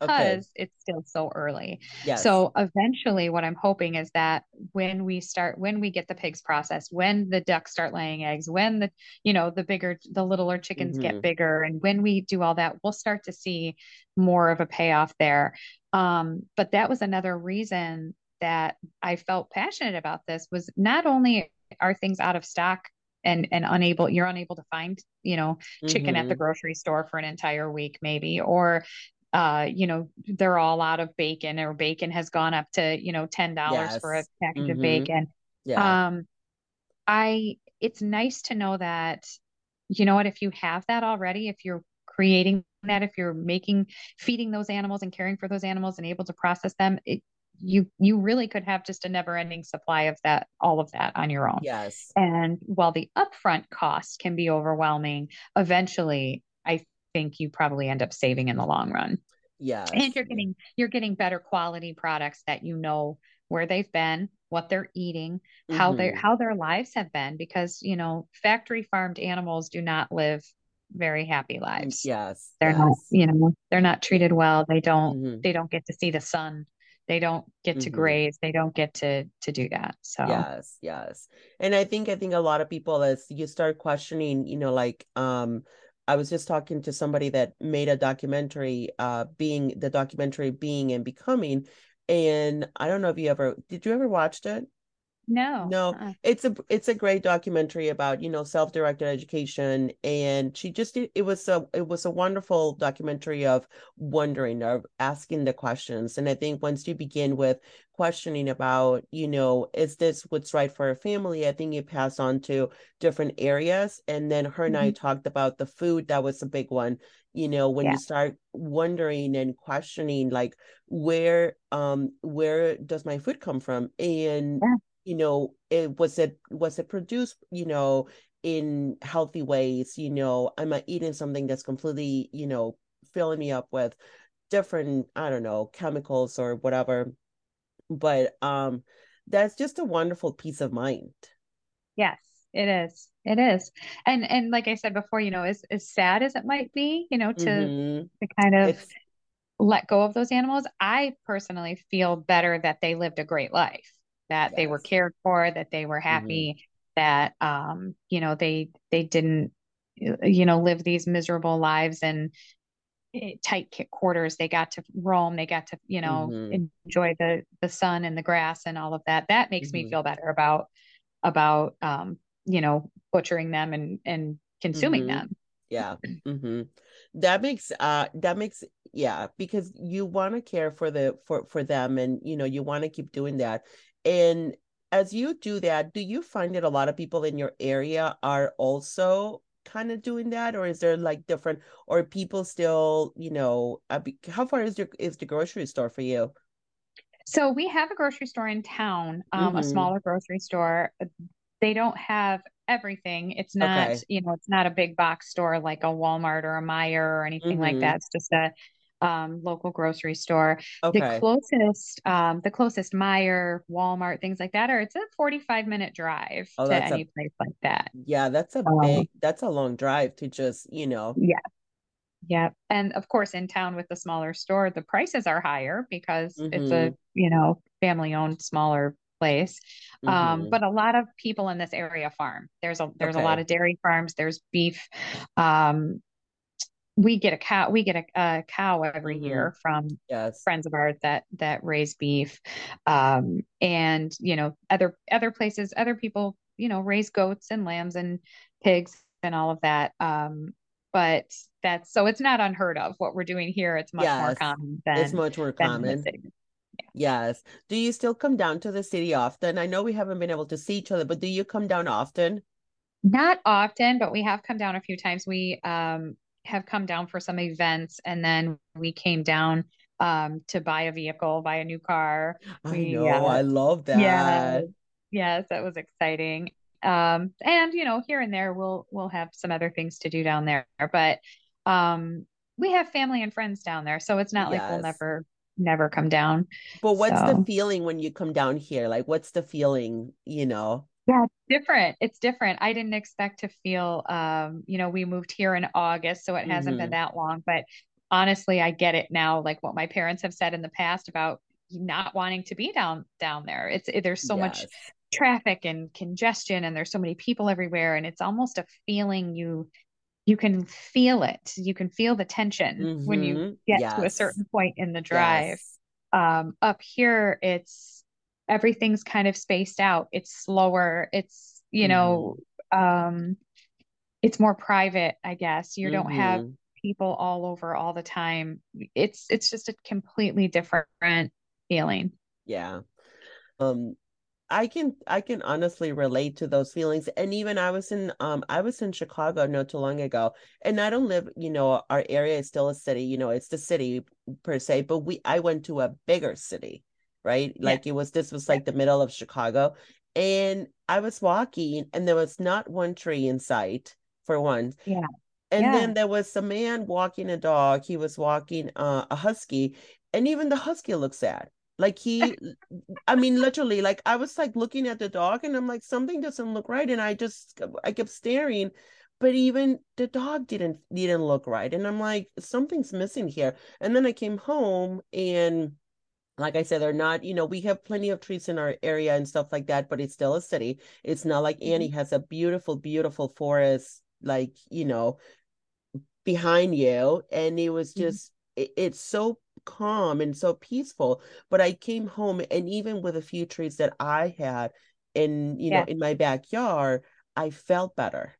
S1: Okay.
S2: because it's still so early.
S1: Yes.
S2: So eventually what I'm hoping is that when we start when we get the pigs processed, when the ducks start laying eggs, when the you know the bigger the littler chickens get
S1: hmm
S2: bigger and when we do all that we'll start to see more of a payoff there um, but that was another reason that i felt passionate about this was not only are things out of stock and and unable you're unable to find you know chicken at the
S1: hmm
S2: grocery store for an entire week maybe or uh, you know, they're all out of bacon or bacon has gone up to, you know, $10 for a
S1: Yes.
S2: package of
S1: hmm
S2: bacon.
S1: Yeah.
S2: Um, I it's nice to know that, you know what, if you have that already, if you're creating that, if you're making feeding those animals and caring for those animals and able to process them, it, you you really could have just a never-ending supply of that, all of that on your own.
S1: Yes.
S2: And while the upfront cost can be overwhelming, eventually I think you probably end up saving in the long run
S1: Yes.
S2: and you're getting you're getting better quality products that you know where they've been what they're eating how they
S1: hmm
S2: how their lives have been because you know factory farmed animals do not live very happy lives
S1: Yes.
S2: they're not you know they're not treated well they don't
S1: hmm
S2: they don't get to see the sun they don't get to
S1: hmm
S2: graze they don't get to to do that so
S1: Yes, yes. And I think I think a lot of people as you start questioning, you know, like um I was just talking to somebody that made a documentary uh being the documentary Being and Becoming and I don't know if you ever did you ever watched it?
S2: No.
S1: No, uh-uh. it's a it's a great documentary about, you know, self-directed education and she just it, it was a it was a wonderful documentary of wondering of asking the questions. And I think once you begin with questioning about, you know, is this what's right for a family? I think you pass on to different areas. And then her and mm-hmm. I talked about the food. That was a big one. You know, when yeah. you start wondering and questioning like where um where does my food come from? And yeah you know it was it was it produced you know in healthy ways you know am i eating something that's completely you know filling me up with different i don't know chemicals or whatever. But um that's just a wonderful peace of mind.
S2: Yes it is it is. And and like i said before you know as as sad as it might be you know to mm-hmm. to kind of it's... let go of those animals i personally feel better that they lived a great life that yes. they were cared for, that they were mm-hmm. happy, mm-hmm. that um, you know, they they didn't you know live these miserable lives and eh, tight quarters they got to roam they got to you know mm-hmm. enjoy the the sun and the grass and all of that that makes mm-hmm. me feel better about about um you know butchering them and and consuming
S1: mm-hmm.
S2: them
S1: yeah mm-hmm. that makes uh that makes yeah because you want to care for the for for them and you know you want to keep doing that and as you do that, do you find that a lot of people in your area are also kind of doing that or is there like different or people still you know how far is your is the grocery store for you
S2: so we have a grocery store in town um, mm-hmm. a smaller grocery store they don't have everything it's not okay. you know it's not a big box store like a walmart or a Meijer or anything mm-hmm. like that it's just a um, local grocery store. Okay. The closest, um, the closest Meijer, Walmart, things like that, are it's a 45 minute drive oh, to any a, place like that.
S1: Yeah, that's a um, big, that's a long drive to just, you know.
S2: Yeah. Yeah. And of course, in town with the smaller store, the prices are higher because mm-hmm. it's a, mm-hmm. you know, family owned smaller place. Um, mm-hmm. Um, but a lot of people in this area farm. There's a there's okay. a lot of dairy farms. There's beef. Um, we get a cow we get a, a cow every mm-hmm. year from yes. friends of ours that that raise beef um, and you know other other places other people you know raise goats and lambs and pigs and all of that um, but that's so it's not unheard of what we're doing here it's much yes. more common than
S1: it's much more common yeah. yes do you still come down to the city often i know we haven't been able to see each other but do you come down often
S2: not often but we have come down a few times we um have come down for some events and then we came down um to buy a vehicle buy a new car.
S1: I know uh, i love that.
S2: Yeah yes that was exciting. Um and you know here and there we'll we'll have some other things to do down there but um we have family and friends down there so it's not yes. like we'll never never come down
S1: but what's so. the feeling when you come down here? Like what's the feeling you know
S2: yeah, it's different. It's different. I didn't expect to feel um, you know, we moved here in August, so it hasn't mm-hmm. been that long, but honestly, I get it now like what my parents have said in the past about not wanting to be down down there. It's there's so yes. much traffic and congestion and there's so many people everywhere and it's almost a feeling you you can feel it. You can feel the tension mm-hmm. when you mm-hmm. get yes. to a certain point in the drive. Yes. Um, up here, it's everything's kind of spaced out it's slower it's you know mm-hmm. um it's more private i guess you mm-hmm. don't have mm-hmm. people all over all the time it's it's just a completely different feeling
S1: yeah um I can I can honestly relate to those feelings. And even I was in um I was in Chicago not too long ago. And I don't live, you know, our area is still a city, you know, it's the city per se, but we I went to a bigger city right? Yeah. Like it was this was like the middle of Chicago. And I was walking and there was not one tree in sight for one.
S2: Yeah.
S1: And
S2: yeah.
S1: then there was a man walking a dog. He was walking uh, a husky, and even the husky looked sad. Like he, I mean, literally, like I was like looking at the dog, and I'm like, something doesn't look right, and I just, I kept staring, but even the dog didn't didn't look right, and I'm like, something's missing here. And then I came home, and like I said, they're not, you know, we have plenty of trees in our area and stuff like that, but it's still a city. It's not like Annie mm-hmm. has a beautiful, beautiful forest, like, you know, behind you. And it was mm-hmm. just, mm-hmm. it, it's so calm and so peaceful. But I came home and even with a few trees that I had, in you know in my backyard i felt better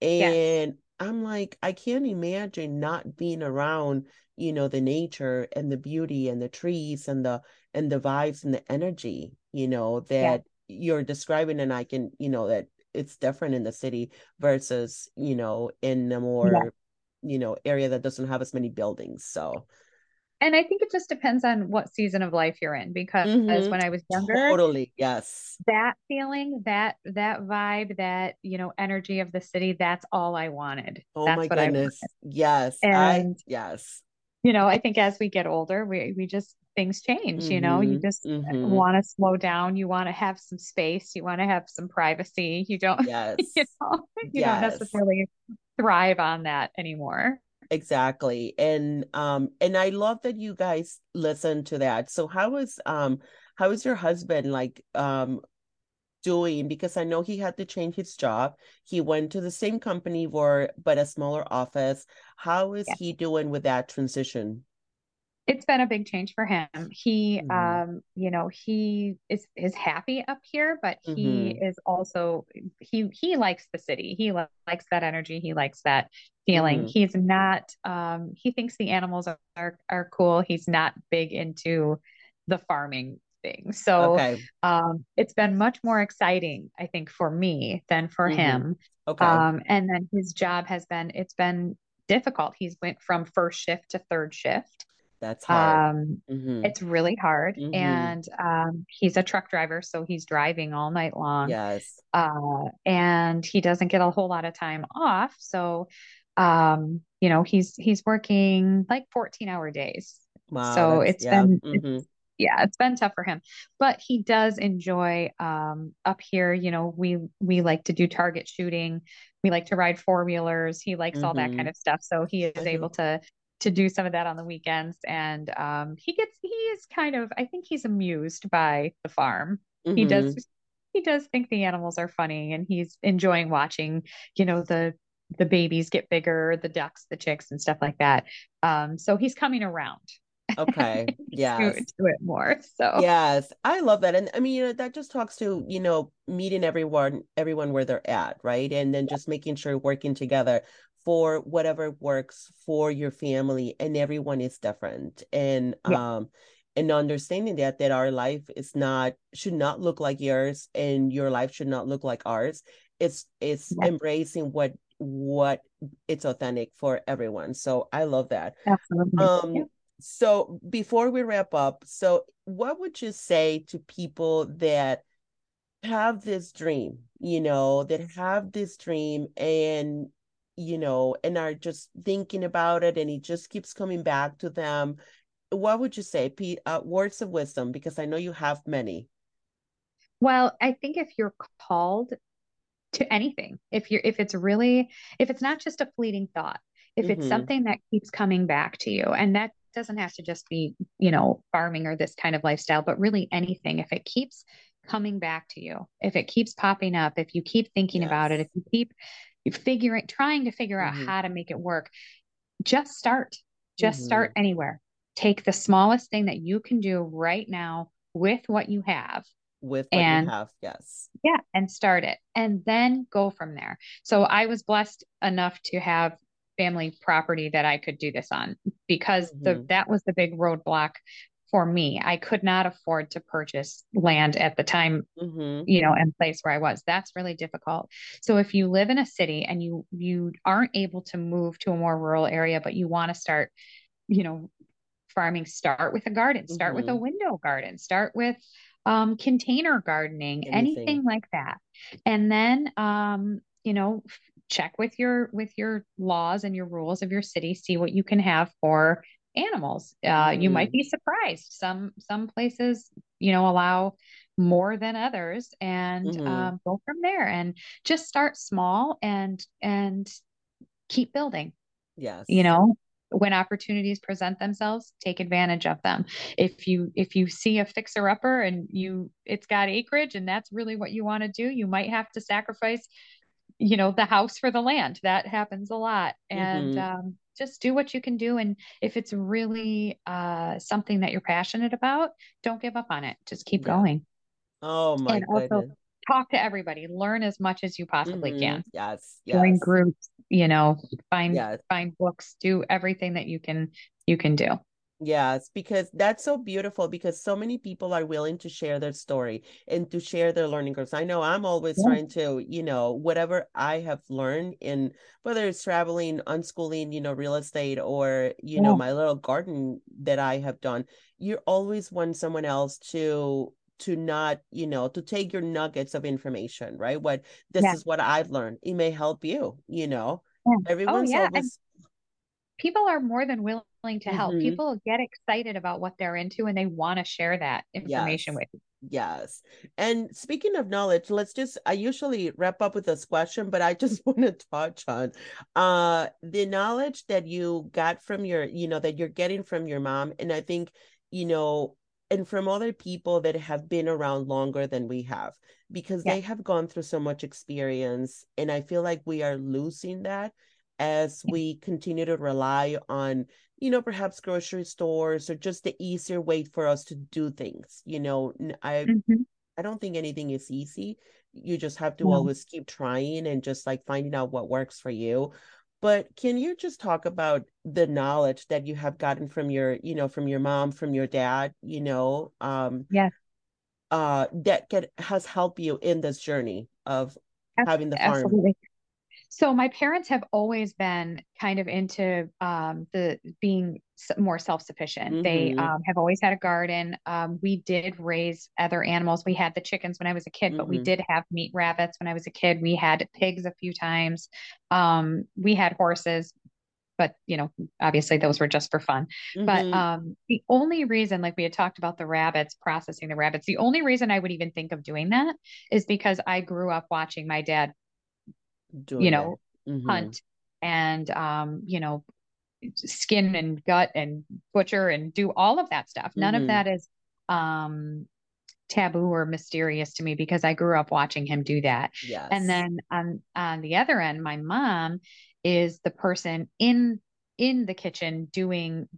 S1: and yes. I'm like i can't imagine not being around you know the nature and the beauty and the trees and the and the vibes and the energy you know that yeah. you're describing and i can you know that it's different in the city versus you know in a more yeah. you know area that doesn't have as many buildings so
S2: and I think it just depends on what season of life you're in because mm-hmm. when I was younger,
S1: totally, yes.
S2: That feeling, that that vibe, that, you know, energy of the city, that's all I wanted.
S1: Oh
S2: that's
S1: my goodness. Yes. And I, yes.
S2: You know, I think as we get older, we we just things change, mm-hmm. you know, you mm-hmm. just mm-hmm. want to slow down, you want to have some space, you want to have some privacy. You don't yes. you know, you yes. don't necessarily thrive on that anymore
S1: exactly and um and i love that you guys listen to that. So how is um how is your husband like um doing? Because i know he had to change his job. He went to the same company for but a smaller office. How is yeah. he doing with that transition
S2: it's been a big change for him. He, mm-hmm. um, you know, he is is happy up here, but he mm-hmm. is also he he likes the city. He likes that energy. He likes that feeling. Mm-hmm. He's not. Um, he thinks the animals are, are are cool. He's not big into the farming thing. So, okay. um, it's been much more exciting, I think, for me than for mm-hmm. him. Okay. Um, and then his job has been. It's been difficult. He's went from first shift to third shift
S1: that's hard. Um,
S2: mm-hmm. It's really hard. Mm-hmm. And um, he's a truck driver, so he's driving all night long.
S1: Yes.
S2: Uh, and he doesn't get a whole lot of time off. So, um, you know, he's he's working like 14 hour days. Wow, so it's yeah. been mm-hmm. it's, yeah, it's been tough for him. But he does enjoy um up here, you know, we we like to do target shooting. We like to ride four wheelers. He likes all that kind mm-hmm. of stuff. So he is mm-hmm. able to to do some of that on the weekends. And um, he gets he is kind of I think he's amused by the farm. Mm-hmm. He does mm-hmm. he does think the animals are funny, and he's enjoying watching you know the the babies get bigger, the ducks, the chicks, and stuff like that. Um, so he's coming around.
S1: Okay. Yeah.
S2: to, to, it more. So
S1: yes, I love that, and I mean, you know, that just talks to you know meeting everyone, everyone where they're at, right, and then just making sure working together for whatever works for your family and everyone is different and yeah. um and understanding that that our life is not should not look like yours and your life should not look like ours it's it's yeah. embracing what what it's authentic for everyone so i love that
S2: absolutely um yeah.
S1: so before we wrap up so what would you say to people that have this dream you know that have this dream and you know, and are just thinking about it and it just keeps coming back to them. What would you say, Pete? Uh, words of wisdom, because I know you have many.
S2: Well, I think if you're called to anything, if you're, if it's really, if it's not just a fleeting thought, if mm-hmm. it's something that keeps coming back to you, and that doesn't have to just be, you know, farming or this kind of lifestyle, but really anything, if it keeps coming back to you, if it keeps popping up, if you keep thinking yes. about it, if you keep figuring trying to figure out mm-hmm. how to make it work just start just mm-hmm. start anywhere take the smallest thing that you can do right now with what you have
S1: with what and, you have yes
S2: yeah and start it and then go from there so i was blessed enough to have family property that i could do this on because mm-hmm. the that was the big roadblock for me. I could not afford to purchase land at the time, mm-hmm. you know, and place where I was. That's really difficult. So if you live in a city and you you aren't able to move to a more rural area, but you want to start, you know, farming, start with a garden, start mm-hmm. with a mm-hmm. window garden, start with um, container gardening, anything. anything like that. And then um, you know, check with your with your laws and your rules of your city, see what you can have for animals. Uh, mm. You might mm. be surprised. Some some places, you know, allow more than others, and mm-hmm. um, go from there. And just start small and and keep building.
S1: Yes,
S2: you know, when opportunities present themselves take advantage of them if you if you see a fixer upper and you it's got acreage and that's really what you want to do you might have to sacrifice you know the house for the land that happens a lot and mm-hmm. um, just do what you can do and if it's really uh, something that you're passionate about don't give up on it just keep yeah. going
S1: oh my
S2: and
S1: goodness. also
S2: talk to everybody, learn as much as you possibly mm-hmm. can.
S1: Yes.
S2: Join yes. groups, you know, find yes. find books, do everything that you can you can do.
S1: Yes, because that's so beautiful because so many people are willing to share their story and to share their learning curves. I know I'm always yeah. trying to, you know, whatever I have learned in whether it's traveling, unschooling, you know, real estate or, you yeah. know, my little garden that I have done, you always want someone else to to not you know to take your nuggets of information right what this yeah. is what i've learned it may help you you know yeah. Oh, everyone's oh, yeah. always
S2: people are more than willing to help. Mm-hmm. People get excited about what they're into and they want to share that information
S1: yes.
S2: with you.
S1: Yes. And speaking of knowledge, let's just I usually wrap up with this question, but I just want to touch on uh the knowledge that you got from your, you know, that you're getting from your mom. And I think, you know, and from other people that have been around longer than we have because yeah. they have gone through so much experience and i feel like we are losing that as we continue to rely on you know perhaps grocery stores or just the easier way for us to do things you know i mm-hmm. i don't think anything is easy you just have to yeah. always keep trying and just like finding out what works for you but can you just talk about the knowledge that you have gotten from your you know from your mom from your dad you know um
S2: yeah
S1: uh that can, has helped you in this journey of having the farm
S2: Absolutely. So my parents have always been kind of into um, the being more self-sufficient. Mm-hmm. They um, have always had a garden. Um, we did raise other animals. We had the chickens when I was a kid, mm-hmm. but we mm-hmm. did have meat rabbits when I was a kid. We had pigs a few times. Um, we had horses, but you know, obviously those were just for fun. Mm-hmm. But um, the only reason, like we had talked about the rabbits, processing the rabbits, the only reason I would even think of doing that is because I grew up watching my dad Doing you know, mm-hmm. hunt and um, you know, skin and gut and butcher and do all of that stuff. None mm-hmm. of that is um taboo or mysterious to me because I grew up watching him do that.
S1: Yes.
S2: And then on on the other end, my mom is the person in in the kitchen doing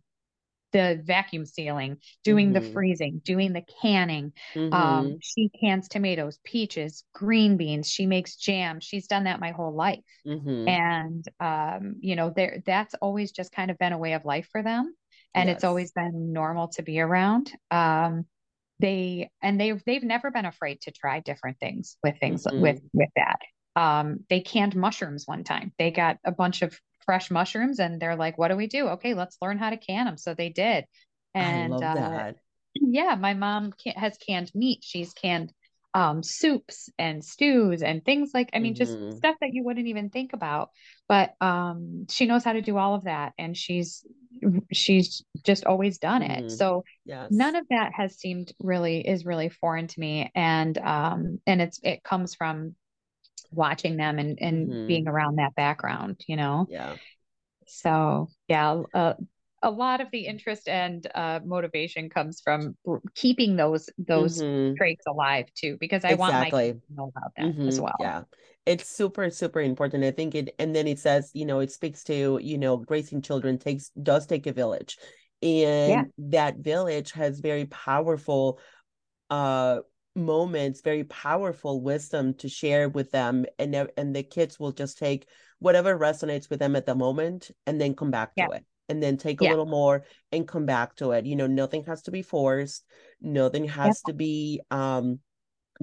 S2: the vacuum sealing, doing mm-hmm. the freezing, doing the canning. Um, mm-hmm. Um, she cans tomatoes, peaches, green beans. She makes jam. She's done that my whole life, mm-hmm. and um, you know, there that's always just kind of been a way of life for them, and yes. it's always been normal to be around. Um, they and they've they've never been afraid to try different things with things with mm-hmm. with that. Um, they canned mushrooms one time. They got a bunch of fresh mushrooms and they're like, what do we do? Okay, let's learn how to can them. So they did. And uh, yeah, my mom can- has canned meat. She's canned um, soups and stews and things like, I mean, mm-hmm. just stuff that you wouldn't even think about. But um, she knows how to do all of that. And she's, she's just always done it. Mm-hmm. So yes. none of that has seemed really, is really foreign to me. And, um, and it's, it comes from watching them and and mm-hmm. being around that background you know
S1: yeah
S2: so yeah uh, a lot of the interest and uh, motivation comes from keeping those those mm-hmm. traits alive too because i exactly. want my kids to know about that mm-hmm. as well
S1: yeah it's super super important i think it and then it says you know it speaks to you know raising children takes does take a village and yeah. that village has very powerful uh moments very powerful wisdom to share with them and and the kids will just take whatever resonates with them at the moment and then come back yeah. to it and then take a yeah. little more and come back to it you know nothing has to be forced nothing has yeah. to be um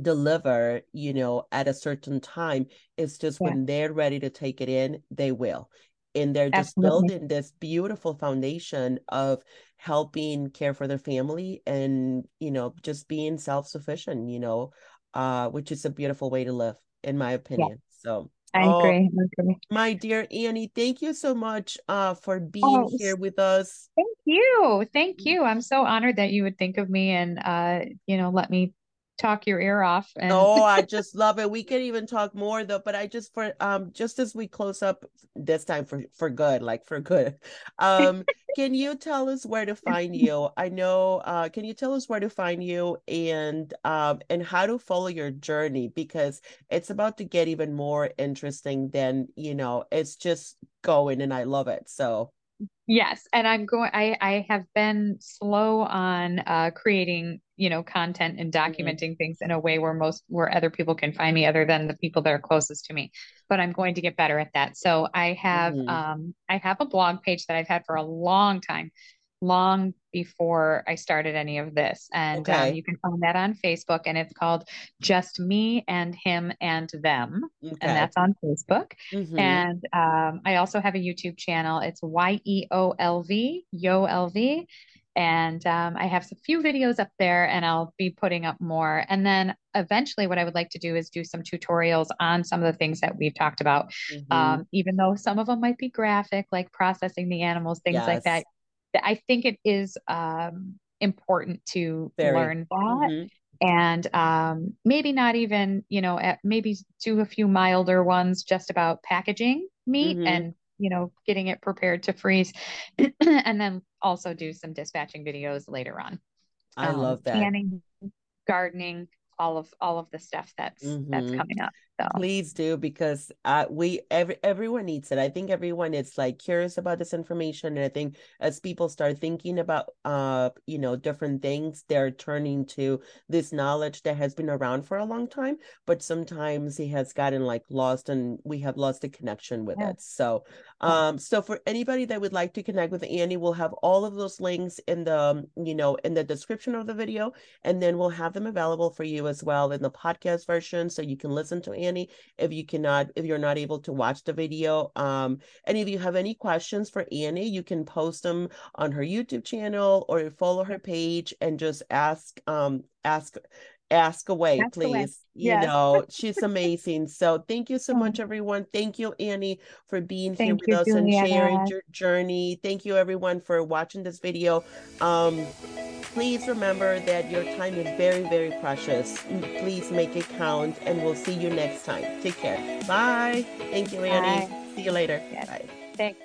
S1: deliver you know at a certain time it's just when they're ready to take it in they will and they're just Absolutely. building this beautiful foundation of helping care for their family and you know just being self-sufficient you know uh which is a beautiful way to live in my opinion yeah. so
S2: I oh, agree. I agree.
S1: My dear Annie, thank you so much uh, for being oh, here with us.
S2: Thank you. Thank you. I'm so honored that you would think of me and uh, you know, let me talk your ear off
S1: and oh i just love it. We could even talk more though but i just for um just as we close up this time for for good like for good um can you tell us where to find you? I know uh can you tell us where to find you and um and how to follow your journey? Because it's about to get even more interesting than you know it's just going and i love it. So
S2: Yes, and I'm going. I I have been slow on uh, creating, you know, content and mm-hmm. documenting mm-hmm. things in a way where most where other people can find me, other than the people that are closest to me. But I'm going to get better at that. So I have mm-hmm. um I have a blog page that I've had for a long time long before I started any of this. And um, okay. um, you can find that on Facebook, and it's called Just Me and Him and Them. Okay. And that's on Facebook. Mm-hmm. And um, I also have a YouTube channel. It's Y E O L V, Yo L V. And um, I have a few videos up there, and I'll be putting up more. And then eventually, what I would like to do is do some tutorials on some of the things that we've talked about. Mm-hmm. Um, even though some of them might be graphic, like processing the animals, things yes. like that I think it is um, important to Very. learn that. Mm-hmm. And um, maybe not even, you know, at, maybe do a few milder ones just about packaging meat mm-hmm. and, you know, getting it prepared to freeze. and then also do some dispatching videos later on.
S1: I um, love that.
S2: Canning, gardening, all of all of the stuff that's mm-hmm. that's coming up. So
S1: please do because uh, we every everyone needs it. I think everyone is like curious about this information, and I think as people start thinking about uh you know different things, they're turning to this knowledge that has been around for a long time, but sometimes it has gotten like lost, and we have lost the connection with yeah. it. So um so for anybody that would like to connect with Annie, we'll have all of those links in the um, you know in the description of the video, and then we'll have them available for you as well in the podcast version, so you can listen to Annie if you cannot if you're not able to watch the video um and if you have any questions for Annie you can post them on her YouTube channel or follow her page and just ask um ask ask away ask please away. Yes. you know she's amazing. So thank you so much everyone. Thank you annie for being thank here with us Julia. and sharing your journey. Thank you everyone for watching this video. Um please remember that your time is very very precious. Please make it count and we'll see you next time. Take care. Bye. Thank you annie. Bye. see you later. Yes. bye.
S2: Thanks